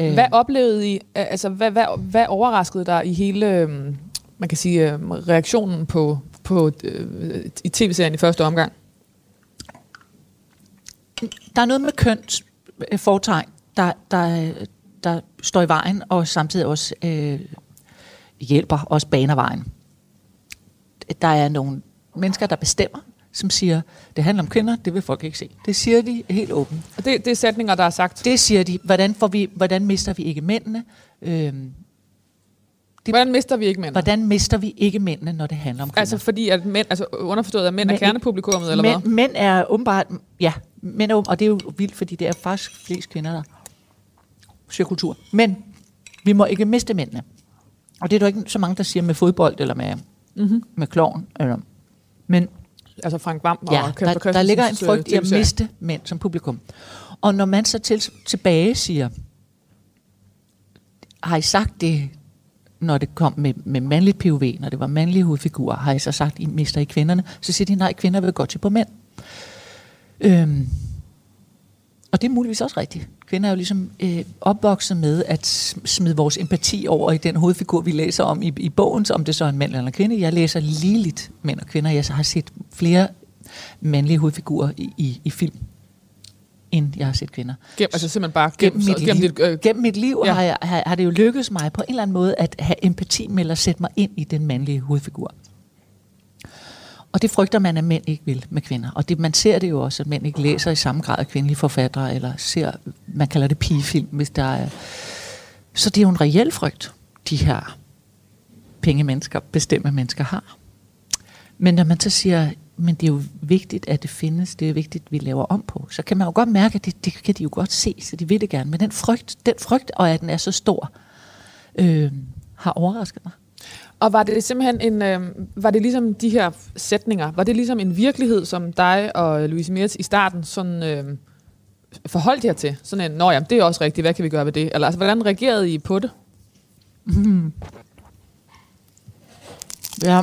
S2: Øh,
S1: Hvad oplevede I, altså hvad, hvad, hvad overraskede dig i hele, øhm, man kan sige, øhm, reaktionen på, på øh, i tv-serien i første omgang?
S2: der er noget med køns øh, fortegn, der, der, der står i vejen, og samtidig også øh, hjælper, også baner vejen. Der er nogle mennesker, der bestemmer, som siger, det handler om kvinder, det vil folk ikke se. Det siger de helt åbent.
S1: Og det, det er sætninger, der er sagt.
S2: Det siger de, hvordan, får vi, hvordan mister vi ikke mændene? Øhm, det-
S1: Hvordan mister vi ikke mænd?
S2: hvordan mister vi ikke mændene, når det handler om kvinder?
S1: Altså fordi, at mænd, altså underforstået, at mænd er
S2: Men-
S1: kernepublikummet, eller
S2: mænd,
S1: hvad?
S2: mænd er åbenbart, ja, mænd er, og det er jo vildt, fordi det er faktisk flest kvinder, der siger kultur. Men vi må ikke miste mændene. Og det er der ikke så mange, der siger med fodbold eller med,
S1: Mm-hmm.
S2: med klovn. Eller. Men
S1: Altså Frank Vam og
S2: ja,
S1: Kasper
S2: der, der ligger en frygt i
S1: øh,
S2: at
S1: tv-serie.
S2: miste mænd som publikum. Og når man så til, tilbage siger, har I sagt det, når det kom med, med mandligt POV, når det var mandlige hovedfigurer, har I så sagt, I mister I kvinderne? Så siger de, nej, kvinder vil godt til på mænd. Øhm, og det er muligvis også rigtigt. Kvinder er jo ligesom øh, opvokset med at sm- smide vores empati over i den hovedfigur, vi læser om i, i bogen, om det så er en mand eller en kvinde. Jeg læser ligeligt mænd og kvinder. Jeg har set flere mandlige hovedfigurer i, i, i film. end jeg har set kvinder.
S1: Gennem, altså simpelthen bare
S2: Gennem,
S1: gennem,
S2: mit,
S1: gennem
S2: liv,
S1: dit, øh,
S2: gennem mit liv
S1: ja.
S2: har, jeg, har, har det jo lykkedes mig på en eller anden måde at have empati med at sætte mig ind i den mandlige hovedfigur. Og det frygter man, at mænd ikke vil med kvinder. Og det, man ser det jo også, at mænd ikke læser i samme grad af kvindelige forfattere, eller ser, man kalder det pigefilm, hvis der er... Så det er jo en reel frygt, de her penge mennesker, bestemme mennesker har. Men når man så siger, men det er jo vigtigt, at det findes, det er vigtigt, at vi laver om på, så kan man jo godt mærke, at det, det kan de jo godt se, så de vil det gerne. Men den frygt, den frygt og at den er så stor, øh, har overrasket mig.
S1: Og var det simpelthen en, øh, var det ligesom de her sætninger, var det ligesom en virkelighed, som dig og Louise Mertz i starten sådan, øh, forholdt jer til? Sådan en, nå jamen, det er også rigtigt, hvad kan vi gøre ved det? Eller altså, hvordan reagerede I på det?
S2: Ja.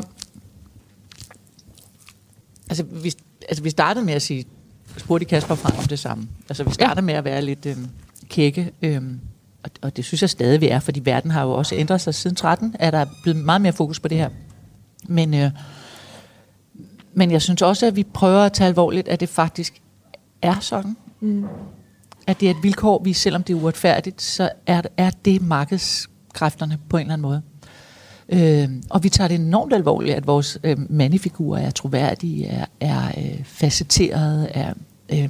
S2: Altså, vi, altså, vi startede med at sige, spurgte Kasper frem om det samme. Altså, vi startede ja. med at være lidt øh, kække, øh, og, og det synes jeg stadig, vi er, fordi verden har jo også ændret sig siden 13, er der blevet meget mere fokus på det her. Men, øh, men jeg synes også, at vi prøver at tage alvorligt, at det faktisk er sådan. Mm. At det er et vilkår, vi, selvom det er uretfærdigt, så er, er det markedskræfterne på en eller anden måde. Øh, og vi tager det enormt alvorligt, at vores øh, mandefigurer er troværdige, er, er øh, facetterede, er... Øh,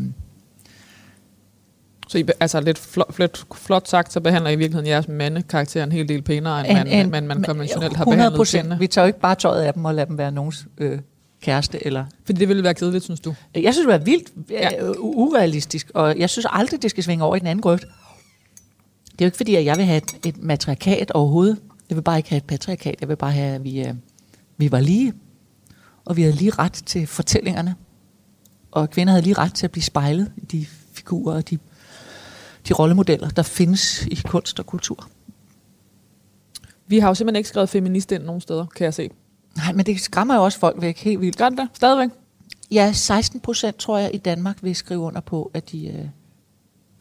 S1: Så I, altså lidt flot, flot, flot sagt, så behandler I i virkeligheden jeres mandekarakter en hel del pænere, end man, man, man konventionelt har behandlet
S2: 100%.
S1: kvinde.
S2: Vi tager jo ikke bare tøjet af dem og lader dem være nogens øh, kæreste. Eller.
S1: Fordi det ville være kedeligt, synes du?
S2: Jeg synes, det er vildt
S1: Ja.
S2: ja. uh, urealistisk, og jeg synes aldrig, det skal svinge over i den anden grøft. Det er jo ikke fordi, at jeg vil have et, et matriarkat overhovedet. Jeg vil bare ikke have et patriarkat. Jeg vil bare have, at vi, øh, vi var lige, og vi havde lige ret til fortællingerne. Og kvinder havde lige ret til at blive spejlet i de figurer og de, de rollemodeller, der findes i kunst og kultur.
S1: Vi har jo simpelthen ikke skrevet feminist ind nogen steder, kan jeg se.
S2: Nej, men det skræmmer jo også folk væk helt vildt.
S1: Gør det det? Stadigvæk?
S2: Ja, 16 procent tror jeg i Danmark vil skrive under på, at de... Øh,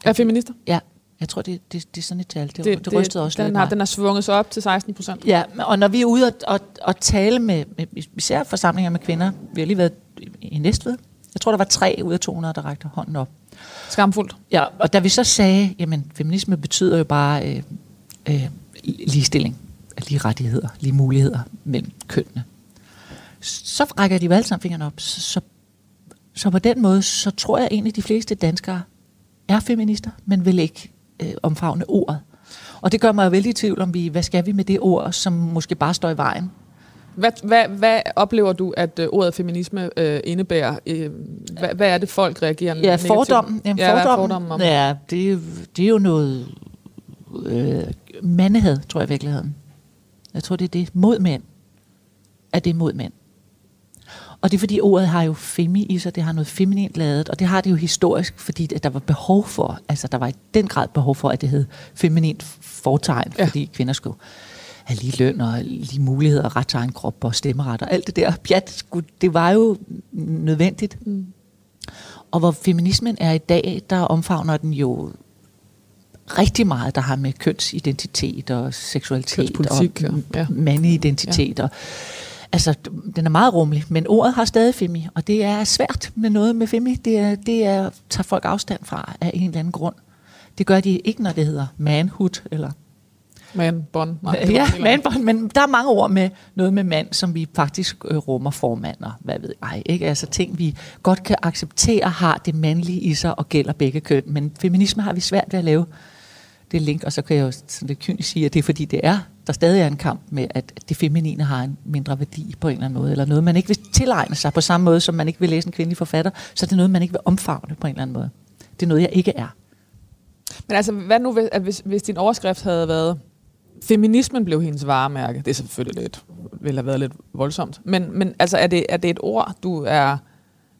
S1: Er feminister?
S2: ja, jeg tror, det, det, det er sådan et tal. Det, det, det rystede også
S1: den
S2: lidt
S1: har, den er svunget sig op til 16 procent.
S2: Ja, og når vi er ude og, og, og tale med, med, især forsamlinger med kvinder, vi har lige været i- i Næstved, jeg tror, der var tre ud af 200, der rakte hånden op.
S1: Skamfuldt.
S2: Ja, og da vi så sagde, jamen feminisme betyder jo bare øh, øh, ligestilling, lige rettigheder, lige muligheder mellem kønnene, så rækker de jo alle sammen fingrene op. Så, så, så på den måde, så tror jeg egentlig, at de fleste danskere er feminister, men vil ikke øh, omfavne ordet. Og det gør mig jo vældig i tvivl om, vi, hvad skal vi med det ord, som måske bare står i vejen.
S1: Hvad, hvad, hvad oplever du, at øh, ordet feminisme øh, indebærer? Øh, hvad, hvad er det, folk reagerer
S2: Ja,
S1: negativt?
S2: Jamen,
S1: ja,
S2: fordommen
S1: om?
S2: ja, det, er jo- det er jo noget øh, mandehed, tror jeg i virkeligheden. Jeg tror, det er det mod mænd. At det er mod mænd. Og det er fordi ordet har jo femi i sig, det har noget feminint lavet, og det har det jo historisk, fordi at der var behov for, altså der var i den grad behov for, at det hed feminint fortegn,
S1: Ja.
S2: ja. fordi kvinder skulle have lige løn og lige muligheder, ret til egen krop og stemmeret og alt det der pjat, det var jo nødvendigt.
S1: Mm.
S2: Og hvor feminismen er i dag, der omfavner den jo rigtig meget, der har med kønsidentitet og seksualitet og
S1: ja. Ja.
S2: mandidentitet. Ja. Og, altså, den er meget rummelig, men ordet har stadig femi, og det er svært med noget med femi. Det er, det er tager folk afstand fra af en eller anden grund. Det gør de ikke, når det hedder manhood eller
S1: Man, bånd. Nej,
S2: ja,
S1: andet.
S2: mandbånd, men der er mange ord med noget med mand, som vi faktisk øh, rummer formand og hvad ved jeg. Ikke? Altså ting, vi godt kan acceptere, har det mandlige i sig og gælder begge køn. Men feminisme har vi svært ved at lave det link, og så kan jeg jo sådan lidt kynisk sige, at det er fordi, det er, der stadig er en kamp med, at det feminine har en mindre værdi på en eller anden måde, eller noget, man ikke vil tilegne sig på samme måde, som man ikke vil læse en kvindelig forfatter, så er det noget, man ikke vil omfavne på en eller anden måde. Det er noget, jeg ikke er.
S1: Men altså, hvad nu, hvis, hvis din overskrift havde været, feminismen blev hendes varemærke, det er selvfølgelig lidt, ville have været lidt voldsomt, men, men altså, er det, er det et ord, du er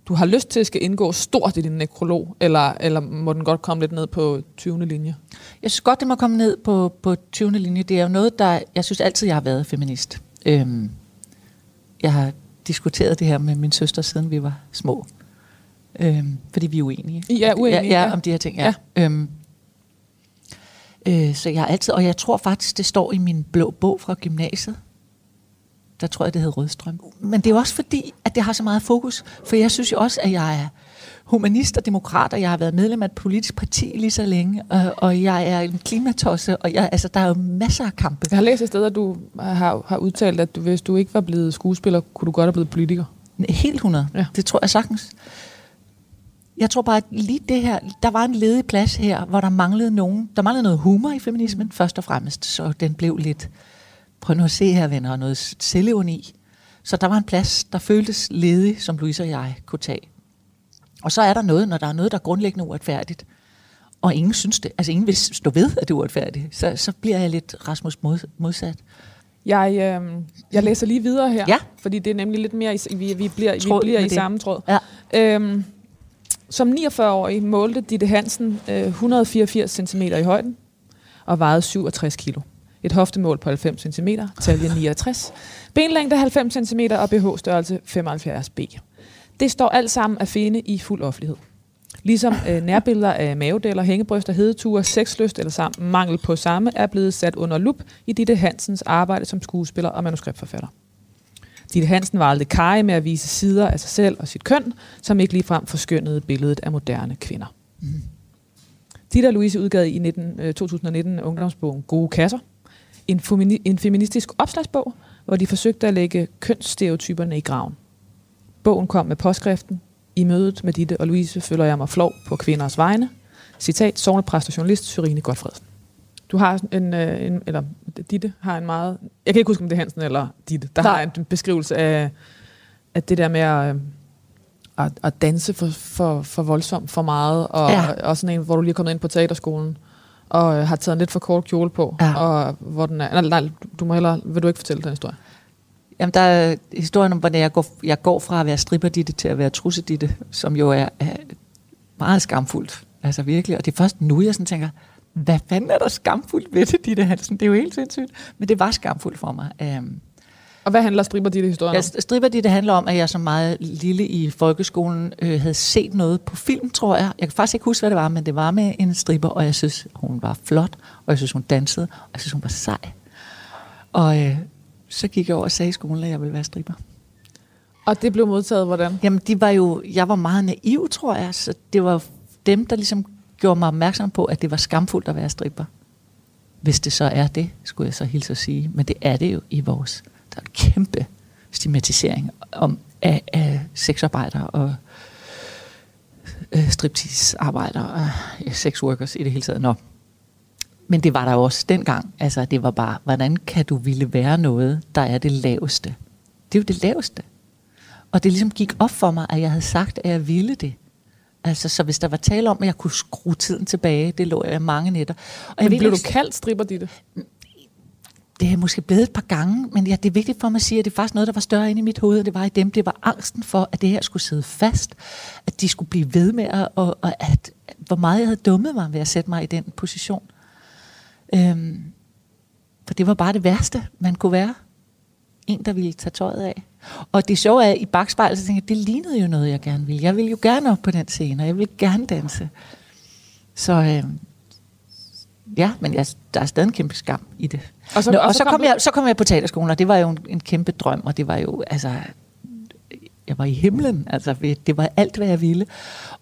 S1: du har lyst til at skal indgå stort i din nekrolog, eller, eller må den godt komme lidt ned på 20. linje?
S2: Jeg synes godt, det må komme ned på, på 20. linje. Det er jo noget, der... Jeg synes altid, jeg har været feminist. Øhm, jeg har diskuteret det her med min søster, siden vi var små. Øhm, fordi vi er uenige.
S1: I er uenige,
S2: ja,
S1: ja.
S2: ja. om de her ting, ja. ja. Øhm, øh, så jeg har altid... Og jeg tror faktisk, det står i min blå bog fra gymnasiet. der tror jeg, det hed Rødstrøm. Men det er jo også fordi, at det har så meget fokus. For jeg synes jo også, at jeg er humanist og demokrat, og jeg har været medlem af et politisk parti lige så længe, og, og jeg er en klimatosse, og jeg, altså, der er jo masser af kampe.
S1: Jeg har læst et sted, at du har, har udtalt, at du, hvis du ikke var blevet skuespiller, kunne du godt have blevet politiker.
S2: Helt 100.
S1: Ja.
S2: Det tror jeg sagtens. Jeg tror bare, at lige det her, der var en ledig plads her, hvor der manglede nogen, der manglede noget humor i feminismen, først og fremmest, så den blev lidt, prøv nu at se her, venner, noget selvironi. Så der var en plads, der føltes ledig, som Louise og jeg kunne tage. Og så er der noget, når der er noget, der er grundlæggende uretfærdigt, og ingen synes det, altså ingen vil stå ved, at det er uretfærdigt, så, så bliver jeg lidt Rasmus mod, modsat.
S1: Jeg, øh, jeg læser lige videre her,
S2: Ja.
S1: fordi det er nemlig lidt mere, i, vi, vi bliver, vi bliver i
S2: det.
S1: samme tråd.
S2: Ja.
S1: Øhm, som 49-årig målte Ditte Hansen øh, 184 cm i højden og vejede 67 kg. Et hoftemål på 90 cm, talje 69. Benlængde 90 cm og BH-størrelse 75B. Det står alt sammen at finde i fuld offentlighed. Ligesom øh, nærbilleder af mavedeler, hængebryster, hedeture, sexlyst eller sammen, mangel på samme er blevet sat under lup i Ditte Hansens arbejde som skuespiller og manuskriptforfatter. Ditte Hansen var aldrig kaj med at vise sider af sig selv og sit køn, som ikke ligefrem forskønnede billedet af moderne kvinder. Mm. Ditte og Louise udgav i 19, øh, 2019 ungdomsbogen Gode Kasser, en, femini- en feministisk opslagsbog, hvor de forsøgte at lægge kønsstereotyperne i graven. Bogen kom med påskriften I mødet med Ditte og Louise føler jeg mig flov på kvinders vegne. Citat, sovnepræst og journalist Syrine Godfredsen. Du har en, øh, en, eller Ditte har en meget, jeg kan ikke huske, om det er Hansen eller Ditte, der
S2: Nej.
S1: har en beskrivelse af, af det der med at, at, at danse for, for, for voldsomt, for meget, og,
S2: Ja.
S1: ja. og sådan en, hvor du lige er kommet ind på teaterskolen, og øh, har taget en lidt for kort kjole på,
S2: Ja.
S1: og hvor den er, nej, nej, du må hellere, vil du ikke fortælle den historie?
S2: Jamen, der er historien om, hvordan jeg går, jeg går fra at være stripperditte til at være trusseditte, som jo er, er meget skamfuldt. Altså virkelig. Og det er først nu, jeg sådan tænker, hvad fanden er der skamfuldt ved det, Ditte Hansen? Det er jo helt sindssygt. Men det var skamfuldt for mig. Um,
S1: Og hvad handler Stripper dit historie
S2: jeg,
S1: om?
S2: stripperditte handler om, at jeg som meget lille i folkeskolen øh, havde set noget på film, tror jeg. Jeg kan faktisk ikke huske, hvad det var, men det var med en stripper, og jeg synes, hun var flot, og jeg synes, hun dansede, og jeg synes, hun var sej. Og øh, så gik jeg over og sagde i skolen, at jeg ville være stripper.
S1: Og det blev modtaget hvordan?
S2: Jamen, de var jo, jeg var meget naiv, tror jeg, så det var dem, der ligesom gjorde mig opmærksom på, at det var skamfuldt at være stripper. Hvis det så er det, skulle jeg så hilse at sige. Men det er det jo i vores. Der er en kæmpe stigmatisering om, af, af sexarbejdere og øh, striptease-arbejdere og ja, sexworkers i det hele taget. Nå. Men det var der også dengang. Altså, det var bare, hvordan kan du ville være noget, der er det laveste? Det er jo det laveste. Og det ligesom gik op for mig, at jeg havde sagt, at jeg ville det. Altså, så hvis der var tale om, at jeg kunne skrue tiden tilbage, det lå jeg mange nætter. Og jeg
S1: Men
S2: ved
S1: blev du
S2: ikke-
S1: kaldt Stripper Ditte?
S2: det er måske blevet et par gange, men ja, det er vigtigt for mig at sige, at det er faktisk noget, der var større inde i mit hoved, og det var i dem. Det var angsten for, at det her skulle sidde fast, at de skulle blive ved med, at, og, og at, hvor meget jeg havde dummet mig ved at sætte mig i den position. Øhm, for det var bare det værste, man kunne være. En, der ville tage tøjet af. Og det sjove er, at i bagspejlet, så tænkte jeg, det lignede jo noget, jeg gerne ville. Jeg ville jo gerne op på den scene, og jeg ville gerne danse. Så øhm, ja, men jeg, der er stadig en kæmpe skam i det.
S1: Og så-
S2: Nå,
S1: og
S2: og
S1: så kom du-
S2: jeg, så kom jeg på teaterskolen, og det var jo en, en kæmpe drøm, og det var jo, altså, jeg var i himlen, altså, det var alt, hvad jeg ville.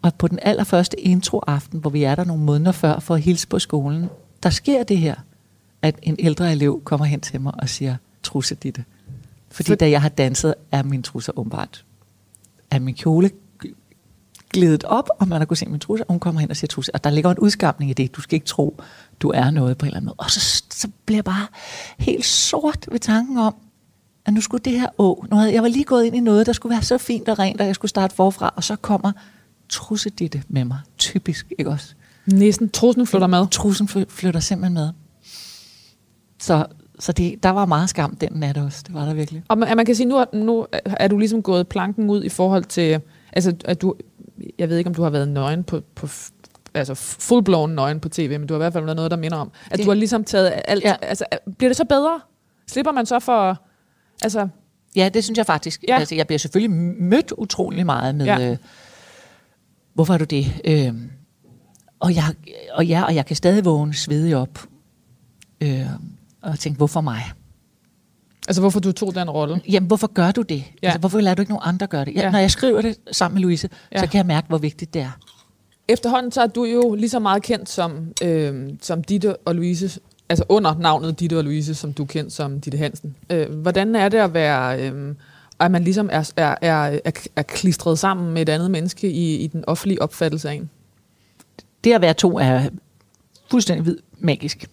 S2: Og på den allerførste introaften, hvor vi er der nogle måneder før for at hilse på skolen, der sker det her, at en ældre elev kommer hen til mig og siger, trusse ditte. Fordi
S1: For-
S2: da jeg har danset, er min trusser åbenbart, er min kjole glidet op, og man har kunnet se min trusse, og hun kommer hen og siger trusse. Og der ligger en udskamning i det. Du skal ikke tro, du er noget på en eller anden måde. Og så, så bliver jeg bare helt sort ved tanken om, at nu skulle det her å, nu havde, jeg var lige gået ind i noget, der skulle være så fint og rent, at jeg skulle starte forfra, og så kommer trusse ditte med mig. Typisk, ikke også?
S1: Næsten. Trussen flytter med.
S2: Trussen fly- flytter simpelthen med. Så, så det, der var meget skam den nat også. Det var der virkelig.
S1: Og man, man kan sige, nu nu er du ligesom gået planken ud i forhold til, altså at du, jeg ved ikke, om du har været nøgen på, på altså fullblown nøgen på tv, men du har i hvert fald været noget, der minder om, at
S2: Det-
S1: du har ligesom taget alt, ja. Altså bliver det så bedre? Slipper man så for, altså,
S2: Ja, det synes jeg faktisk.
S1: Ja.
S2: Altså, jeg bliver selvfølgelig mødt utrolig meget med,
S1: ja.
S2: øh, hvorfor er du det? Øh, og, jeg, og, ja, og jeg kan stadig vågne svedig op øh, og tænke, hvorfor mig?
S1: Altså, hvorfor du tog den rolle?
S2: Jamen, hvorfor gør du det?
S1: Ja.
S2: Altså, hvorfor lader du ikke nogen andre gøre det? Ja,
S1: Ja.
S2: Når jeg skriver det sammen med Louise,
S1: ja.
S2: så kan jeg mærke, hvor vigtigt det er.
S1: Efterhånden så er du jo lige så meget kendt som, øh, som Ditte og Louise, altså under navnet Ditte og Louise, som du er kendt som Ditte Hansen. Øh, hvordan er det at være, øh, at man ligesom er, er, er, er, er klistret sammen med et andet menneske i, i den offentlige opfattelse af en?
S2: Det at være to er fuldstændig vid magisk,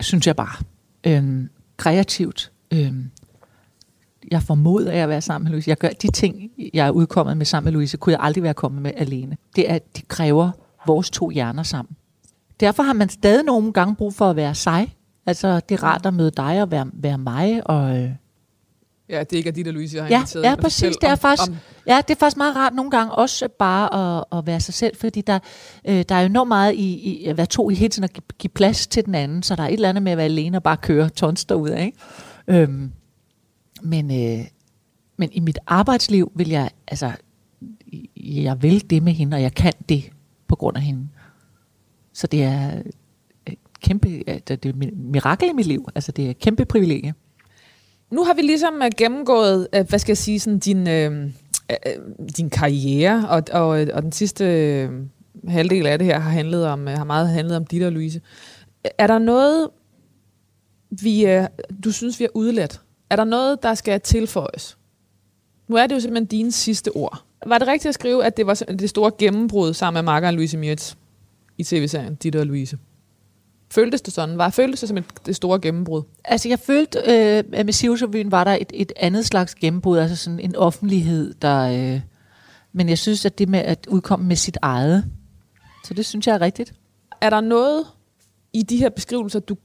S2: synes jeg bare. Øhm, kreativt. Øhm, jeg får mod af at være sammen med Louise. Jeg gør de ting, jeg er udkommet med sammen med Louise, kunne jeg aldrig være kommet med alene. Det er, at de kræver vores to hjerner sammen. Derfor har man stadig nogle gange brug for at være sig. Altså, det er rart at møde dig og være, være mig. Og, øh,
S1: Ja, det ikke er Ditte og Louise, jeg har
S2: Ja,
S1: inviteret.
S2: ja, præcis. Det er
S1: om-
S2: faktisk-
S1: Om,
S2: Ja, det er faktisk meget rart nogle gange også bare at, at være sig selv, fordi der, øh, der er jo enormt meget i, i at være to i hele tiden at give, give plads til den anden, så der er et eller andet med at være alene og bare køre tons derud ikke? Øhm, men, øh, men i mit arbejdsliv vil jeg, altså, jeg vil det med hende, og jeg kan det på grund af hende. Så det er et kæmpe, det er et mirakel i mit liv. Altså, det er et kæmpe privilegie.
S1: Nu har vi ligesom øh, gennemgået, øh, hvad skal jeg sige, sådan din, øh, øh din karriere, og, og, og den sidste halvdel af det her har, handlet om, har meget handlet om dit og Louise. Er der noget, vi, du synes, vi har udladt? Er der noget, der skal tilføjes? Nu er det jo simpelthen dine sidste ord. Var det rigtigt at skrive, at det var det store gennembrud sammen med Marker og Louise Mirtz i tv-serien Ditte og Louise? Føltes det sådan? Var føltes det som et, det store gennembrud?
S2: Altså, jeg følte, øh, at med Sivsovyen var der et, et andet slags gennembrud, altså sådan en offentlighed, der... Øh, men jeg synes, at det med at udkomme med sit eget, så det synes jeg er rigtigt.
S1: er der noget i de her beskrivelser, du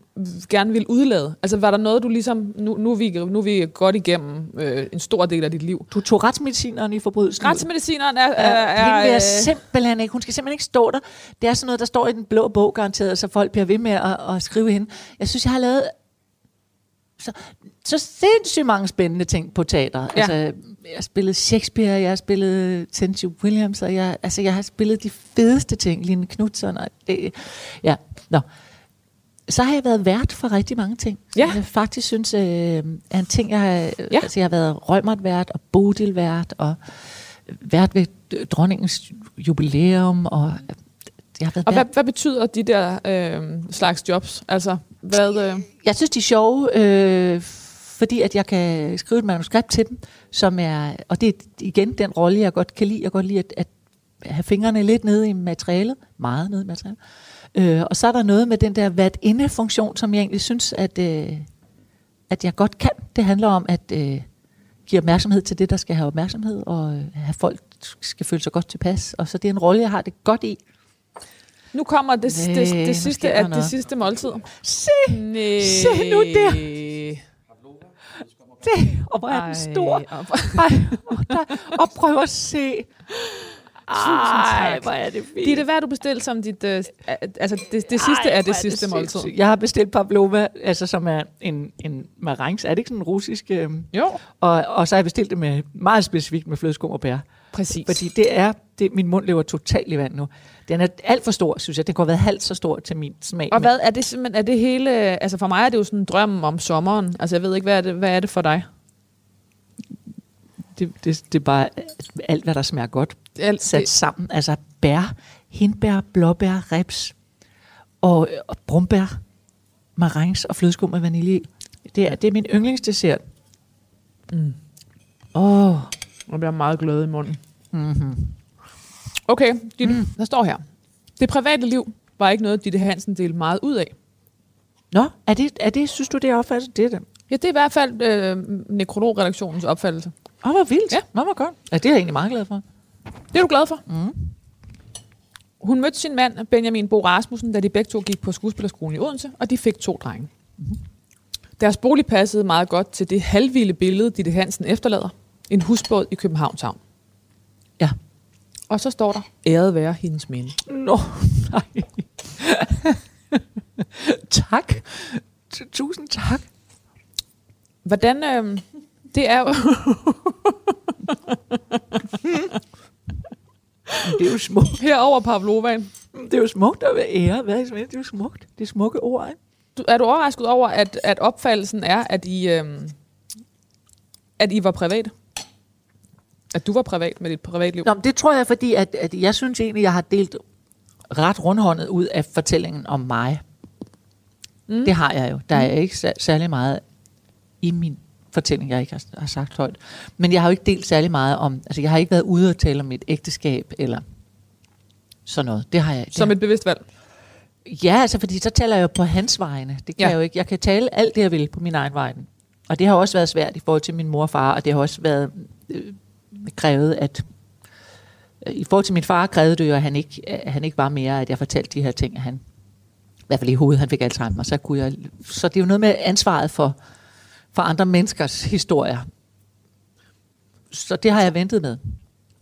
S1: gerne vil udlade? Altså var der noget, du ligesom, nu, nu, er, vi, nu er vi godt igennem øh, en stor del af dit liv.
S2: Du tog retsmedicineren i forbrydelsen.
S1: Retsmedicineren er... er,
S2: er,
S1: er,
S2: hende vil jeg simpelthen ikke. Hun skal simpelthen ikke stå der. Det er sådan noget, der står i den blå bog, garanteret, så folk bliver ved med at, at skrive hende. Jeg synes, jeg har lavet så, så sindssygt mange spændende ting på teater.
S1: Ja.
S2: Altså, jeg har spillet Shakespeare, jeg har spillet Tennessee Williams, og jeg, altså, jeg har spillet de fedeste ting, Line Knudsen, og det, ja, nå. Så har jeg været vært for rigtig mange ting.
S1: Ja.
S2: Jeg faktisk synes øh, er en ting, jeg har...
S1: Ja.
S2: Altså, jeg har været Rømert-vært og Bodil-vært og vært ved øh, dronningens jubilæum, og jeg har været
S1: og hvad,
S2: vært.
S1: hvad betyder de der øh, slags jobs? Altså, hvad... Øh,
S2: Jeg synes, de er sjove, øh, fordi at jeg kan skrive et manuskript til dem, som er, og det er igen den rolle, jeg godt kan lide. Jeg kan godt lide at, at have fingrene lidt nede i materialet, meget nede i materialet. Øh, og så er der noget med den der vat inde-funktion, som jeg egentlig synes, at, øh, at jeg godt kan. Det handler om at øh, give opmærksomhed til det, der skal have opmærksomhed, og øh, have folk skal føle sig godt tilpas. Og så det er en rolle, jeg har det godt i.
S1: nu kommer det, det,
S2: Næh,
S1: det,
S2: nu
S1: det, sidste, af, det sidste måltid.
S2: Se,
S1: Næh.
S2: Se nu der. det, og hvor er den stor.
S1: Ej, og-
S2: Ej, og, der, og prøv at se. Ej,
S1: tak.
S2: hvor er det fint.
S1: Ditte, hvad har du bestilt som dit... Øh, altså, det, det sidste
S2: Ej,
S1: er det sidste måltid.
S2: sindssygt. Jeg har bestilt pavlova, altså som er en, en marengs. Er det ikke sådan en russisk? Øh,
S1: Jo,
S2: og, og så har jeg bestilt det med meget specifikt med flødeskum og bær.
S1: præcis.
S2: Fordi det er, det, min mund lever totalt i vand nu. Den er alt for stor, synes jeg. Den kunne have været halvt så stor til min smag.
S1: Og hvad er det simpelthen, er det hele, altså for mig er det jo sådan en drøm om sommeren. Altså jeg ved ikke, hvad er det, hvad er det for dig?
S2: Det, det, det er bare alt, hvad der smager godt.
S1: Alt,
S2: sat
S1: det,
S2: sammen. Altså bær, hindbær, blåbær, reps og, og brumbær, marengs og flødeskum med vanilje. Det er, det er min yndlingsdessert.
S1: Mm.
S2: Åh, oh,
S1: jeg bliver meget glad i munden.
S2: mm-hmm.
S1: Okay, Ditte, mm. der står her. Det private liv var ikke noget, Ditte Hansen delte meget ud af.
S2: Nå, er det, er det, synes du, det er opfattet? Det er det.
S1: Ja, det er i hvert fald øh, nekrologredaktionens opfattelse.
S2: Åh, oh, hvor vildt.
S1: Ja.
S2: Nå, hvor godt. Ja, det er jeg egentlig meget glad for.
S1: Det er du glad for?
S2: Mm.
S1: Hun mødte sin mand, Benjamin Bo Rasmussen, da de begge to gik på skuespillerskolen i Odense, og de fik to drenge. Mm. Deres bolig passede meget godt til det halvvilde billede, Ditte Hansen efterlader. En husbåd i Københavns Havn.
S2: Ja.
S1: Og så står der, æret være hendes minde.
S2: Nå, nej. tak. Tusind tak.
S1: Hvordan, øh, det er jo,
S2: Det er jo smukt.
S1: herover Pavlovaen.
S2: Det er jo smukt at være ære. Hvad er det, er jo smukt. Det er smukke ord, ikke?
S1: Du, er du overrasket over, at, at opfattelsen er, at I, øh, at I var privat? At du var privat med dit privatliv?
S2: Nå, det tror jeg, fordi at, at jeg synes egentlig, jeg har delt ret rundhåndet ud af fortællingen om mig. Mm. Det har jeg jo. Der er ikke sær- særlig meget i min fortælling, jeg ikke har, har sagt højt. Men jeg har jo ikke delt særlig meget om, altså jeg har ikke været ude og tale om mit ægteskab, eller sådan noget. Det har jeg. Det
S1: Som
S2: har,
S1: et bevidst valg?
S2: Ja, altså fordi så taler jeg jo på hans vegne. Det kan
S1: Ja.
S2: jeg jo ikke. Jeg kan tale alt det, jeg vil på min egen vegne. Og det har også været svært i forhold til min mor og far, og det har også været øh, krævet, at øh, i forhold til min far krævede det jo, at han ikke, at han ikke var mere, at jeg fortalte de her ting, at han, i hvert fald i hovedet, han fik Alzheimer, så kunne jeg, så det er jo noget med ansvaret for, for andre menneskers historier. Så det har jeg ventet med.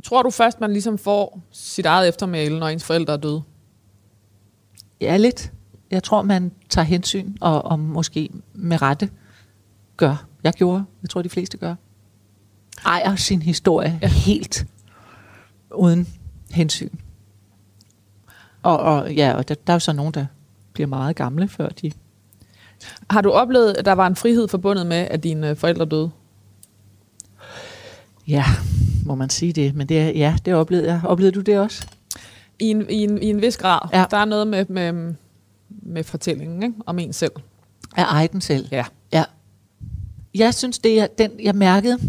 S1: Tror du først, man ligesom får sit eget eftermæle, når ens forældre er døde?
S2: Ja, lidt. Jeg tror, man tager hensyn, og, og måske med rette gør. Jeg gjorde. Jeg tror, de fleste gør. Ejer sin historie ja. helt uden hensyn. Og, og ja, og der, der er jo så nogen, der bliver meget gamle, før de...
S1: Har du oplevet, at der var en frihed forbundet med, at dine øh, forældre døde?
S2: Ja, må man sige det. Men det, er- ja, det oplevede jeg. Oplevede du det også?
S1: I en, i en, i en vis grad.
S2: Ja.
S1: Der er noget med, med, med fortællingen ikke? om en selv.
S2: At eje den selv.
S1: Ja.
S2: Ja. Jeg synes, det er den, jeg mærkede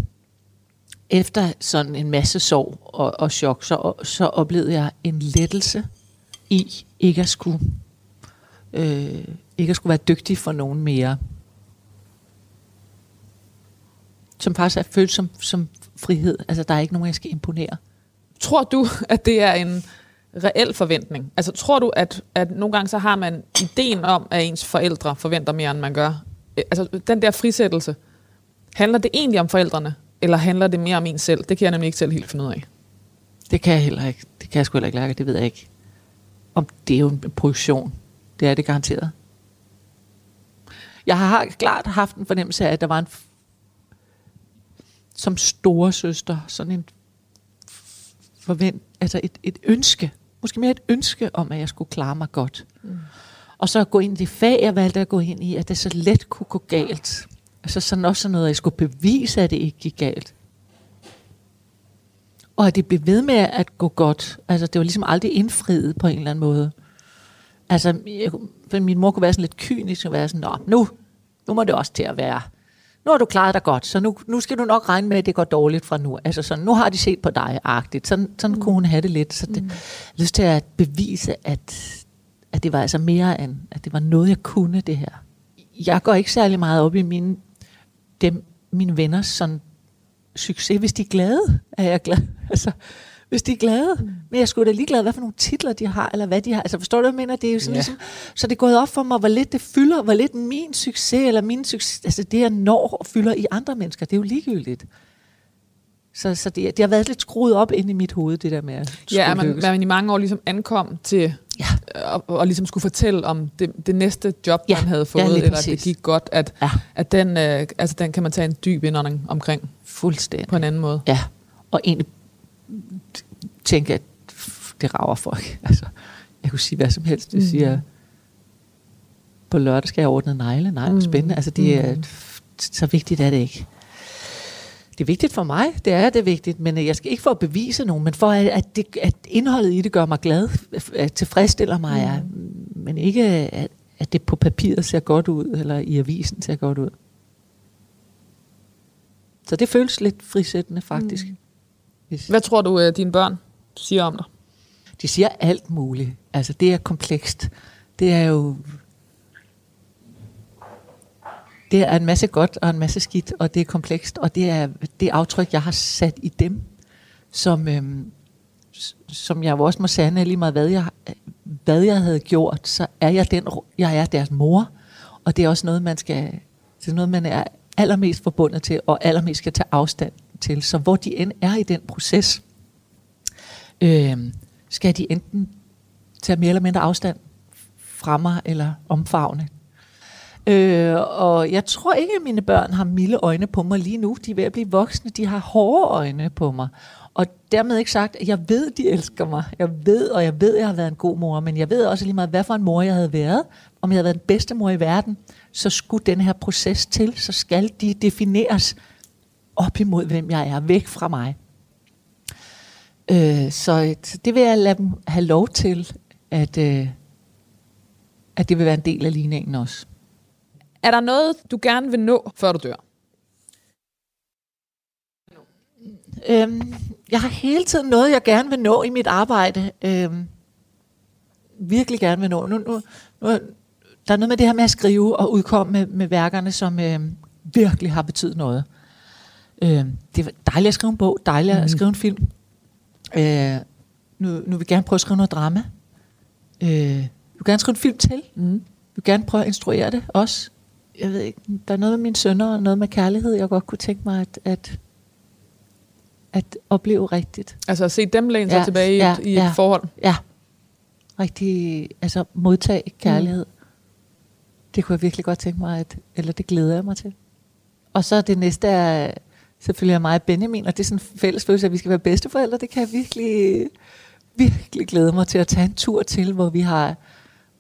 S2: efter sådan en masse sorg og, og chok, så, så oplevede jeg en lettelse i ikke at skulle, øh, ikke at skulle være dygtig for nogen mere. Som faktisk er følt som, som frihed. Altså, der er ikke nogen, jeg skal imponere.
S1: Tror du, at det er en reel forventning? Altså tror du, at, at nogle gange så har man ideen om, at ens forældre forventer mere, end man gør? Øh, Altså den der frisættelse, handler det egentlig om forældrene, eller handler det mere om en selv? Det kan jeg nemlig ikke selv helt finde ud af.
S2: Det kan jeg heller ikke. Det kan jeg sgu heller ikke lærke, det ved jeg ikke. Om det er jo en projektion. Det er det garanteret. Jeg har klart haft en fornemmelse af, at der var en som store søster, sådan en forvent, altså et, et ønske, måske mere et ønske om, at jeg skulle klare mig godt. Mm. Og så gå ind i det fag, jeg valgte at gå ind i, at det så let kunne gå galt. Altså sådan også sådan noget, at jeg skulle bevise, at det ikke gik galt. Og at det blev ved med at gå godt. Altså, det var ligesom aldrig indfriet på en eller anden måde. Altså, jeg, for min mor kunne være sådan lidt kynisk og være sådan, Nå, nu, nu må det også til at være. Nu har du klaret dig godt, så nu, nu skal du nok regne med, at det går dårligt fra nu. Altså sådan, nu har de set på dig, agtigt. Sådan, sådan mm. kunne hun have det lidt. Så det, mm. lyst til at bevise, at, at det var altså mere end, at det var noget, jeg kunne, det her. Jeg går ikke særlig meget op i mine, dem, mine venners sådan succes. Hvis de er glade, er jeg glad. Altså, hvis de er glade. Mm. Men jeg skulle da ligeglad, hvad for nogle titler de har, eller hvad de har. Altså forstår du, hvad jeg mener? Det er jo sådan
S1: Ja.
S2: ligesom, så det er gået op for mig, hvor lidt det fylder, hvor lidt min succes, eller min succes, altså det jeg når og fylder i andre mennesker, det er jo ligegyldigt. Så, så det, det har været lidt skruet op ind i mit hoved, det der med at
S1: Ja, man,
S2: lykkes.
S1: man i mange år ligesom ankom til
S2: Ja.
S1: og, og ligesom skulle fortælle om det, det næste job,
S2: Ja,
S1: man havde
S2: ja,
S1: fået,
S2: lige
S1: eller at det
S2: præcis.
S1: gik godt, at,
S2: Ja,
S1: at den, øh, altså, den kan man tage en dyb indånding omkring
S2: fuldstændig.
S1: på en anden måde.
S2: Ja, og egentlig tænke, at det rager folk. Altså, jeg kunne sige hvad som helst. Det
S1: Mm.
S2: siger, på lørdag skal jeg ordne negle. Nej, mm. spændende. Altså, det er,
S1: Mm.
S2: så vigtigt er det ikke. Det er vigtigt for mig, det er det vigtigt, men jeg skal ikke for at bevise nogen, men for at, at, det, at indholdet i det gør mig glad, at tilfredsstiller mig, mm. men ikke at, at det på papiret ser godt ud, eller i avisen ser godt ud. Så det føles lidt frisættende faktisk. Mm. Hvis,
S1: Hvad tror du, øh, dine børn siger om dig?
S2: de siger alt muligt. Altså, det er komplekst. Det er jo... Det er en masse godt og en masse skidt, og det er komplekst, og det er det aftryk, jeg har sat i dem, som, øhm, som jeg jo også må sande, lige meget hvad jeg, hvad jeg havde gjort, så er jeg, den, jeg er deres mor, og det er også noget, man skal, det er noget, man er allermest forbundet til, og allermest skal tage afstand til. Så hvor de end er i den proces, øh, skal de enten tage mere eller mindre afstand fra mig, eller omfavne. Øh, og jeg tror ikke, at mine børn har milde øjne på mig lige nu. De er ved at blive voksne. De har hårde øjne på mig. Og dermed ikke sagt, at jeg ved, de elsker mig. Jeg ved, og jeg ved, at jeg har været en god mor. Men jeg ved også lige meget, hvad for en mor jeg havde været. Om jeg havde været den bedste mor i verden, så skulle den her proces til. Så skal de defineres op imod, hvem jeg er, væk fra mig. Øh, så det vil jeg lade dem have lov til, at, øh, at det vil være en del af ligningen også.
S1: Er der noget, du gerne vil nå, før du dør?
S2: Øhm, jeg har hele tiden noget, jeg gerne vil nå i mit arbejde. Øhm, virkelig gerne vil nå. Nu, nu, nu, der er noget med det her med at skrive og udkomme med, med værkerne, som øhm, virkelig har betydet noget. Øhm, det er dejligt at skrive en bog, dejligt mm. at skrive en film. Øh, nu, nu vil jeg gerne prøve at skrive noget drama. Øh, jeg vil gerne skrive en film til. Mm. Jeg vil gerne prøve at instruere det også. Jeg ved ikke, der er noget med mine sønner og noget med kærlighed, jeg godt kunne tænke mig at, at at opleve rigtigt.
S1: Altså at se dem læne sig ja, tilbage i, ja, et, i ja, et forhold?
S2: Ja. Rigtig, altså modtage kærlighed. Mm. Det kunne jeg virkelig godt tænke mig, at, eller det glæder jeg mig til. Og så det næste er selvfølgelig mig og Benjamin, og det er sådan en fælles følelse, at vi skal være bedsteforældre. Det kan jeg virkelig, virkelig glæde mig til at tage en tur til, hvor vi har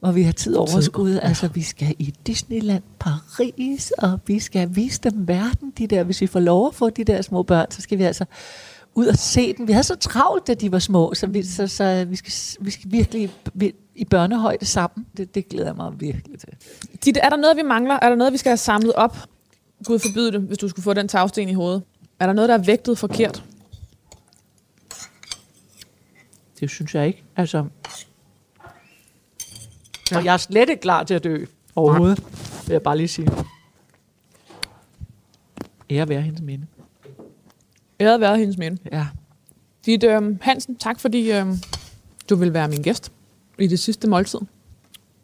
S2: hvor vi har tid overskud. Ja. Altså, vi skal i Disneyland, Paris, og vi skal vise dem verden, de der, hvis vi får lov at få de der små børn, så skal vi altså ud og se dem. Vi havde så travlt, da de var små, så vi, så, så vi, skal, vi skal virkelig i børnehøjde sammen. Det, det glæder jeg mig virkelig til.
S1: Ditte, er der noget, vi mangler? Er der noget, vi skal have samlet op? Gud forbyde det, hvis du skulle få den tagsten i hovedet. Er der noget, der er vægtet forkert?
S2: Det synes jeg ikke. Altså. Og jeg er slet ikke klar til at dø overhovedet, vil jeg bare lige sige. Ære være hendes minde.
S1: Ære være hendes minde.
S2: Ja.
S1: Dit øh, Hansen, tak fordi øh, du vil være min gæst i det sidste måltid.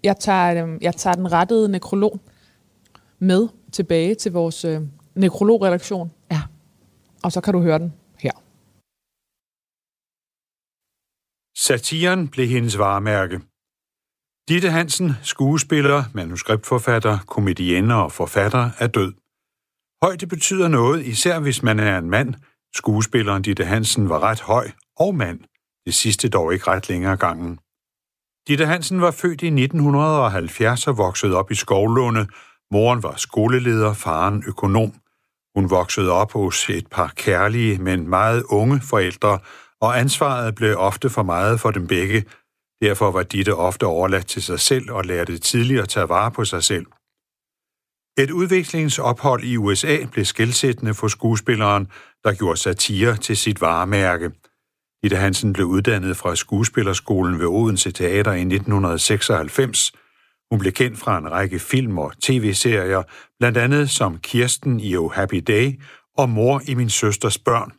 S1: Jeg tager, øh, jeg tager den rettede nekrolog med tilbage til vores øh, nekrologredaktion. Og så kan du høre den her.
S4: Satiren blev hendes varemærke. Ditte Hansen, skuespiller, manuskriptforfatter, komedienne og forfatter, er død. Højde betyder noget, især hvis man er en mand. Skuespilleren Ditte Hansen var ret høj og mand. Det sidste dog ikke ret længere gangen. Ditte Hansen var født i 1970 og voksede op i Skovlunde. Moren var skoleleder, faren økonom. Hun voksede op hos et par kærlige, men meget unge forældre, og ansvaret blev ofte for meget for dem begge, Derfor var Ditte ofte overladt til sig selv og lærte tidligere at tage vare på sig selv. Et udviklingsophold i USA blev skældsættende for skuespilleren, der gjorde satire til sit varemærke. Ditte Hansen blev uddannet fra skuespillerskolen ved Odense Teater i 1996. Hun blev kendt fra en række film og tv-serier, blandt andet som Kirsten i Oh Happy Day og Mor i min søsters børn.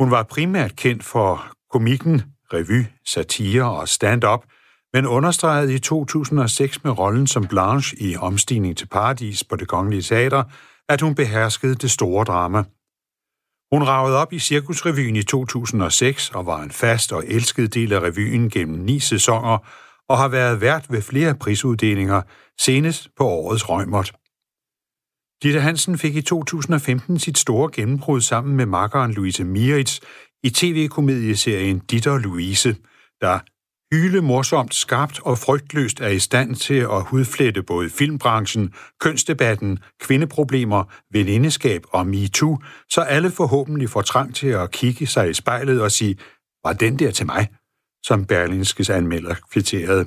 S4: Hun var primært kendt for komikken revy, satire og stand-up, men understregede i 2006 med rollen som Blanche i Omstigning til Paradis på det kongelige teater, at hun beherskede det store drama. Hun ragede op i Cirkusrevyen i 2006 og var en fast og elsket del af revyen gennem ni sæsoner og har været vært ved flere prisuddelinger, senest på årets Røgmert. Ditte Hansen fik i 2015 sit store gennembrud sammen med makkeren Louise Mieritz i tv-komedieserien Ditter Louise, der hyle morsomt, skarpt og frygtløst er i stand til at hudflette både filmbranchen, kønsdebatten, kvindeproblemer, venindeskab og MeToo, så alle forhåbentlig får trang til at kigge sig i spejlet og sige, var den der til mig? Som Berlingskes anmelder kvitterede.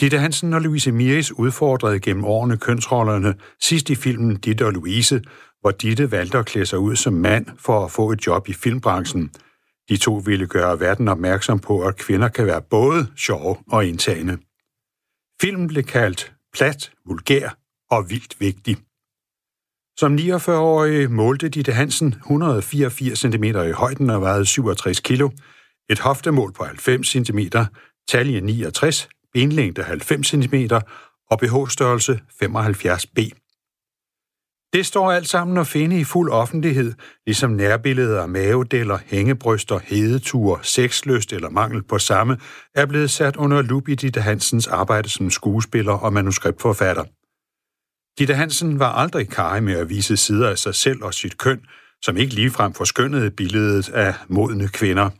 S4: Ditte Hansen og Louise Miris udfordrede gennem årene kønsrollerne, sidst i filmen Ditte og Louise, hvor Ditte valgte at klæde sig ud som mand for at få et job i filmbranchen. De to ville gøre verden opmærksom på, at kvinder kan være både sjove og indtagende. Filmen blev kaldt plat, vulgær og vildt vigtig. Som 49-årig målte Ditte Hansen 184 cm i højden og vejede 67 kg, et hoftemål på 90 cm, talje 69, benlængde 90 cm og BH-størrelse 75B. Det står alt sammen at finde i fuld offentlighed, ligesom nærbilleder af mavedeller, hængebryster, hedeture, sexlyst eller mangel på samme, er blevet sat under lup i Ditte Hansens arbejde som skuespiller og manuskriptforfatter. Ditte Hansen var aldrig kaj med at vise sider af sig selv og sit køn, som ikke ligefrem forskyndede billedet af modne kvinder.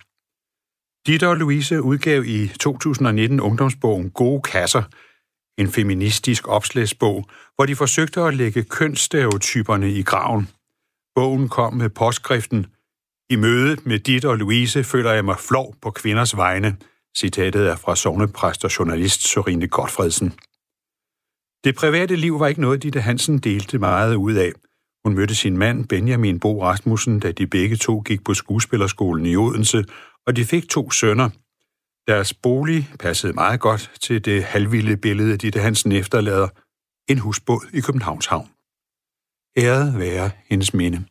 S4: Ditte og Louise udgav i 2019 ungdomsbogen Gode Kasser – en feministisk opslagsbog, hvor de forsøgte at lægge kønsstereotyperne i graven. Bogen kom med påskriften I mødet med dit og Louise føler jeg mig flov på kvinders vegne. Citatet er fra sovnepræst og journalist Sorine Godfredsen. Det private liv var ikke noget, Ditte Hansen delte meget ud af. Hun mødte sin mand, Benjamin Bo Rasmussen, da de begge to gik på skuespillerskolen i Odense, og de fik to sønner. Deres bolig passede meget godt til det halvvilde billede, Ditte Hansen efterlader. En husbåd i Københavns Havn. Æret være hendes minde.